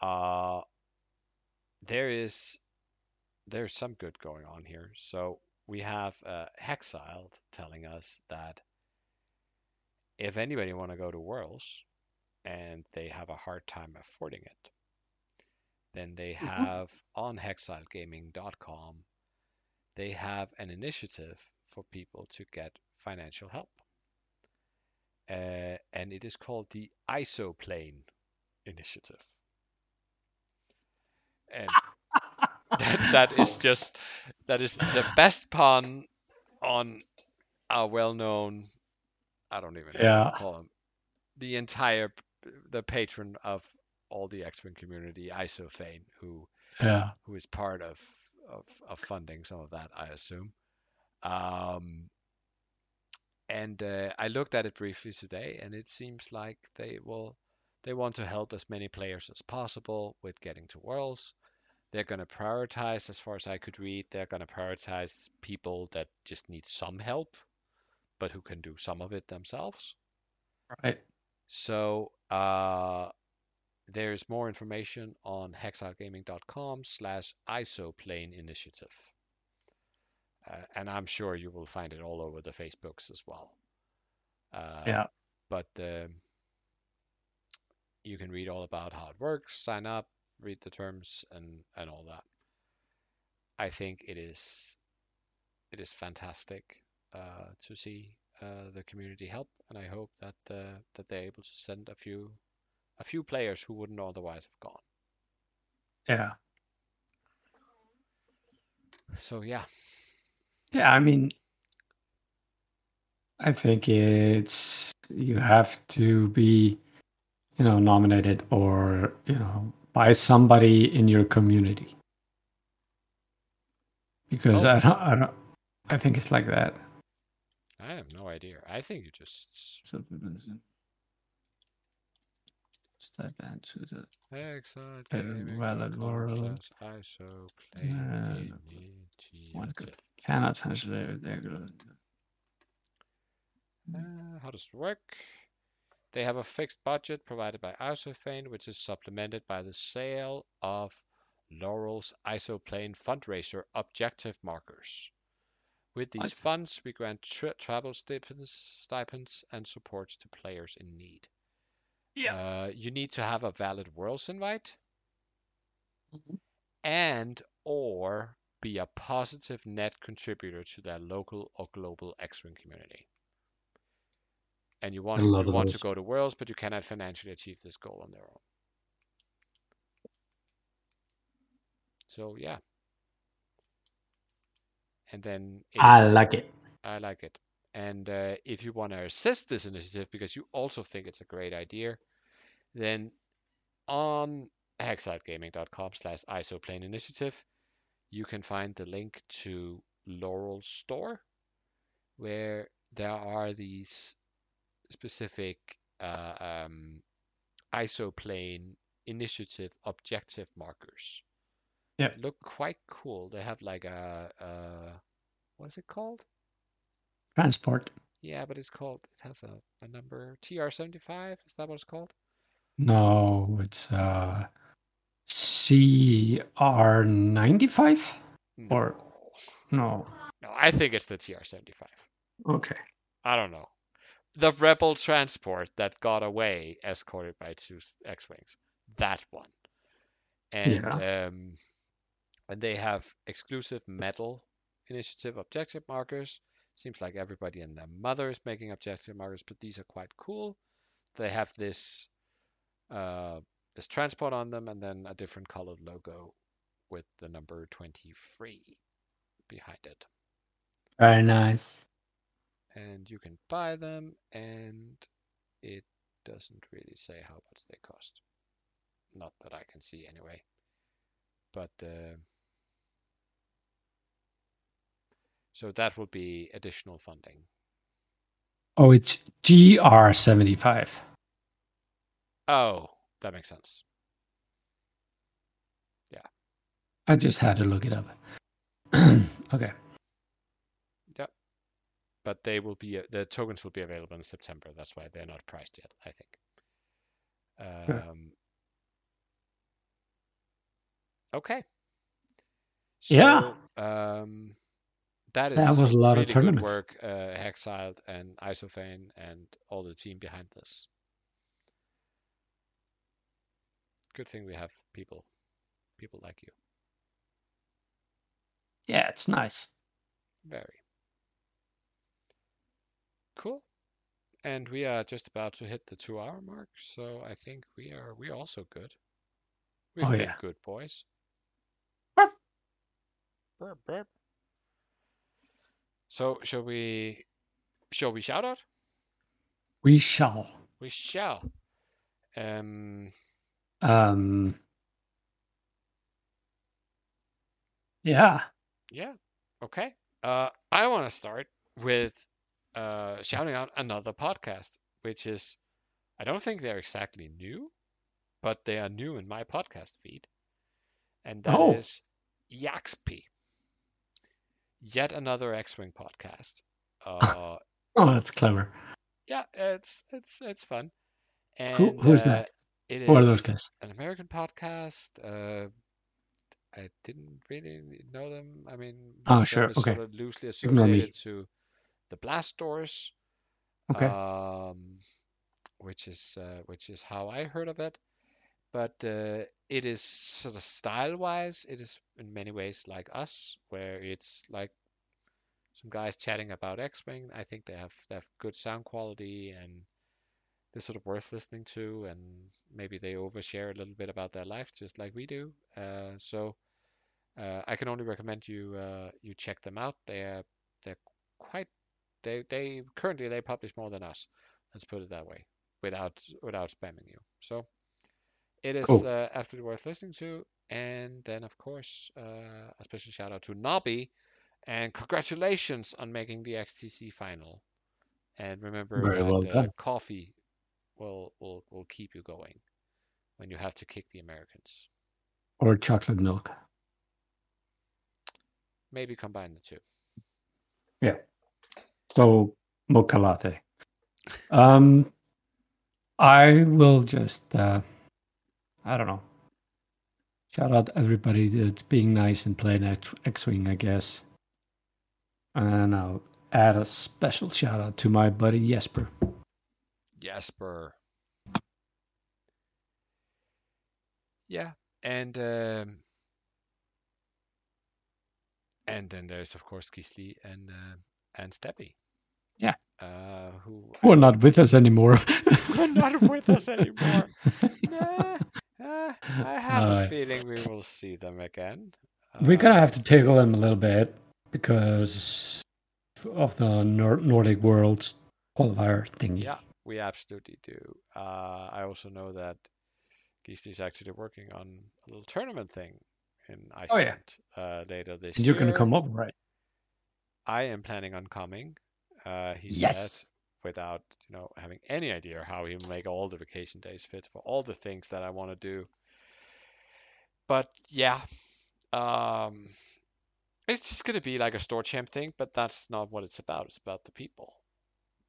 uh, there is there's some good going on here. So we have uh, Hexiled telling us that if anybody want to go to Worlds and they have a hard time affording it, then they have on hexilegaming.com they have an initiative for people to get financial help. Uh, and it is called the Isoplane Initiative. And that, that is just that is the best pun on a well-known I don't even know Yeah. call him the entire the patron of all the X-Wing community, Isofane, who Yeah. who is part of, of, of funding some of that, I assume. Um, and uh, I looked at it briefly today, and it seems like they will they want to help as many players as possible with getting to Worlds. They're going to prioritize, as far as I could read, they're going to prioritize people that just need some help, but who can do some of it themselves. Right. So uh, there's more information on hexilegaming.com slash isoplane initiative. Uh, and I'm sure you will find it all over the Facebooks as well. Uh, Yeah. But um you can read all about how it works, sign up, read the terms, and, and all that. I think it is it is fantastic uh, to see uh, the community help, and I hope that uh, that they're able to send a few a few players who wouldn't otherwise have gone. Yeah. So yeah, Yeah, I mean, I think it's you have to be, you know, nominated or you know by somebody in your community because Oh. I don't, I don't, I think it's like that. I have no idea. I think you just just type into the Excellent. Valid world. ISO one play good cannot translate there. Uh, how does it work? They have a fixed budget provided by Isofane, which is supplemented by the sale of Laurel's Isoplane fundraiser objective markers. With these What? funds, we grant tra- travel stipends, stipends and supports to players in need. Yeah. Uh, you need to have a valid Worlds invite Mhm. and or be a positive net contributor to their local or global X-Wing community. And you want, you want to go to Worlds, but you cannot financially achieve this goal on their own. So yeah. And then I like it. I like it. And uh, if you want to assist this initiative because you also think it's a great idea, then on hexilegaming.com slash isoplane initiative, you can find the link to Laurel Store, where there are these specific uh, um, isoplane initiative objective markers. Yeah. Look quite cool. They have like a, uh, what's it called? Transport. Yeah, but it's called, it has a, a number, TR75, is that what it's called? No, it's uh CR ninety five or no. No, I think it's the TR75. Okay. I don't know. The Rebel transport that got away escorted by two x-wings That one. and um, and they have exclusive metal initiative objective markers. Seems like everybody and their mother is making objective markers, but these are quite cool. They have this uh, this transport on them, and then a different colored logo with the number 23 behind it. Very nice. And you can buy them, and it doesn't really say how much they cost. Not that I can see anyway. But uh, so that will be additional funding. Oh, it's GR75. Oh, that makes sense. Yeah. I just had to look it up. (clears throat) okay. Yep. But they will be the tokens will be available in September. That's why they're not priced yet. I think. Sure. Um, Okay. Yeah. Um, that is That was a lot of really good work, uh, Hexiled and Isofane and all the team behind this. Good thing we have people, people like you. Yeah, it's nice. Very cool. And we are just about to hit the two-hour mark, so I think we are we are also good. We've Oh, been yeah. good, boys. Burp. Burp, burp. So shall we shall we shout out? We shall. We shall. Um Um. Yeah. yeah. Okay. Uh I want to start with uh shouting out another podcast, which is I don't think they're exactly new, but they are new in my podcast feed. And that is Oh. Yaxp. Yet another X-Wing podcast. Uh Oh, that's clever. yeah, it's it's it's fun. And Who- who is uh, that? It Who are those guys? an American podcast. Uh, I didn't really know them. I mean, oh sure, okay. sort of loosely associated to the Blast Doors, Okay. um, which is uh, which is how I heard of it. But uh, it is sort of style-wise, it is in many ways like us, where it's like some guys chatting about X-Wing. I think they have they have good sound quality and they're sort of worth listening to, and maybe they overshare a little bit about their life, just like we do. Uh, so uh, I can only recommend you uh, you check them out. They're they're quite they they currently they publish more than us. Let's put it that way, without without spamming you. So it is Cool. uh, absolutely worth listening to. And then of course uh, a special shout out to Nobby, and congratulations on making the XTC final. And remember Very that well uh, coffee will will will keep you going when you have to kick the Americans. Or chocolate milk. Maybe combine the two. Yeah. So mocha latte. Um, I will just, uh, I don't know. Shout out everybody that's being nice and playing X- X-wing, I guess. And I'll add a special shout out to my buddy Jesper. Jasper. Yeah, and um, and then there's of course Gisli and uh, and Steppy. Yeah. Uh, who Who are not with us anymore. Who are not with us anymore. (laughs) Nah, uh, I have a feeling we will see them again. We're gonna Uh, have to tickle them a little bit because of the Nor- Nordic Worlds qualifier thingy. Yeah, we absolutely do. Uh, I also know that Gisli is actually working on a little tournament thing in Oh, yeah. Iceland uh, later this And year. you're gonna come up, right? I am planning on coming. Uh, he Yes. Without you know having any idea how he will make all the vacation days fit for all the things that I want to do. But yeah, um, it's just gonna be like a store champ thing, but that's not what it's about. It's about the people.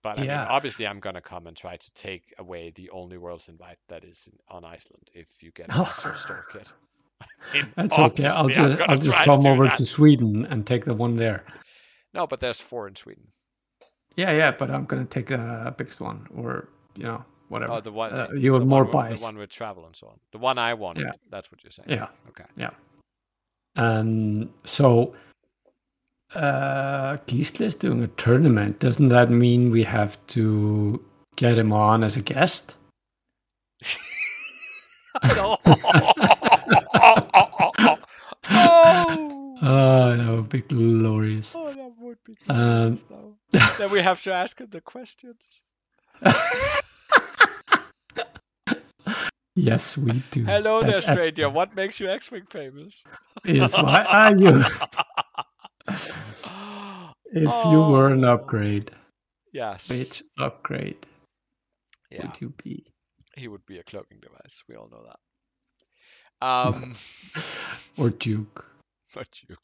But I mean, obviously, I'm gonna come and try to take away the only world's invite that is in, on Iceland if you get (laughs) an store kit. (laughs) That's okay. I'll just I'll just come over that. to Sweden and take the one there. No, but there's four in Sweden. Yeah, yeah, but I'm gonna take the biggest one, or you know, whatever. Oh, the one. Uh, you were more biased. The one with travel and so on. The one I wanted. Yeah. That's what you're saying. Yeah. Okay. Yeah. Um. So, uh, Gisli's doing a tournament. Doesn't that mean we have to get him on as a guest? (laughs) (laughs) (laughs) oh. Oh, that would be glorious. Oh, that would be glorious, though. Then we have to ask him the questions. (laughs) yes, we do. Hello there, That's abs- stranger. What makes you X-Wing famous? Yes, why are you? (laughs) If you were an Oh. upgrade, yes. which upgrade Yeah, would you be? he would be a cloaking device. We all know that. Um, (laughs) Or Duke? but you.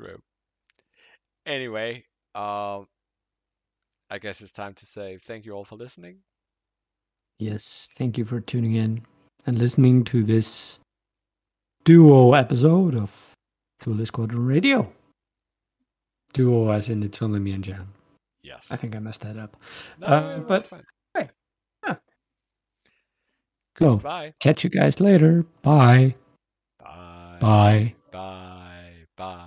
True. Anyway, um, I guess it's time to say thank you all for listening. Yes, thank you for tuning in and listening to this duo episode of Thule Squadron Radio. Duo as in it's only me and Jan. Yes. I think I messed that up. No, uh, we're but- hey, yeah. So, Goodbye. catch you guys later. Bye. Bye. Bye. Bye. Bye.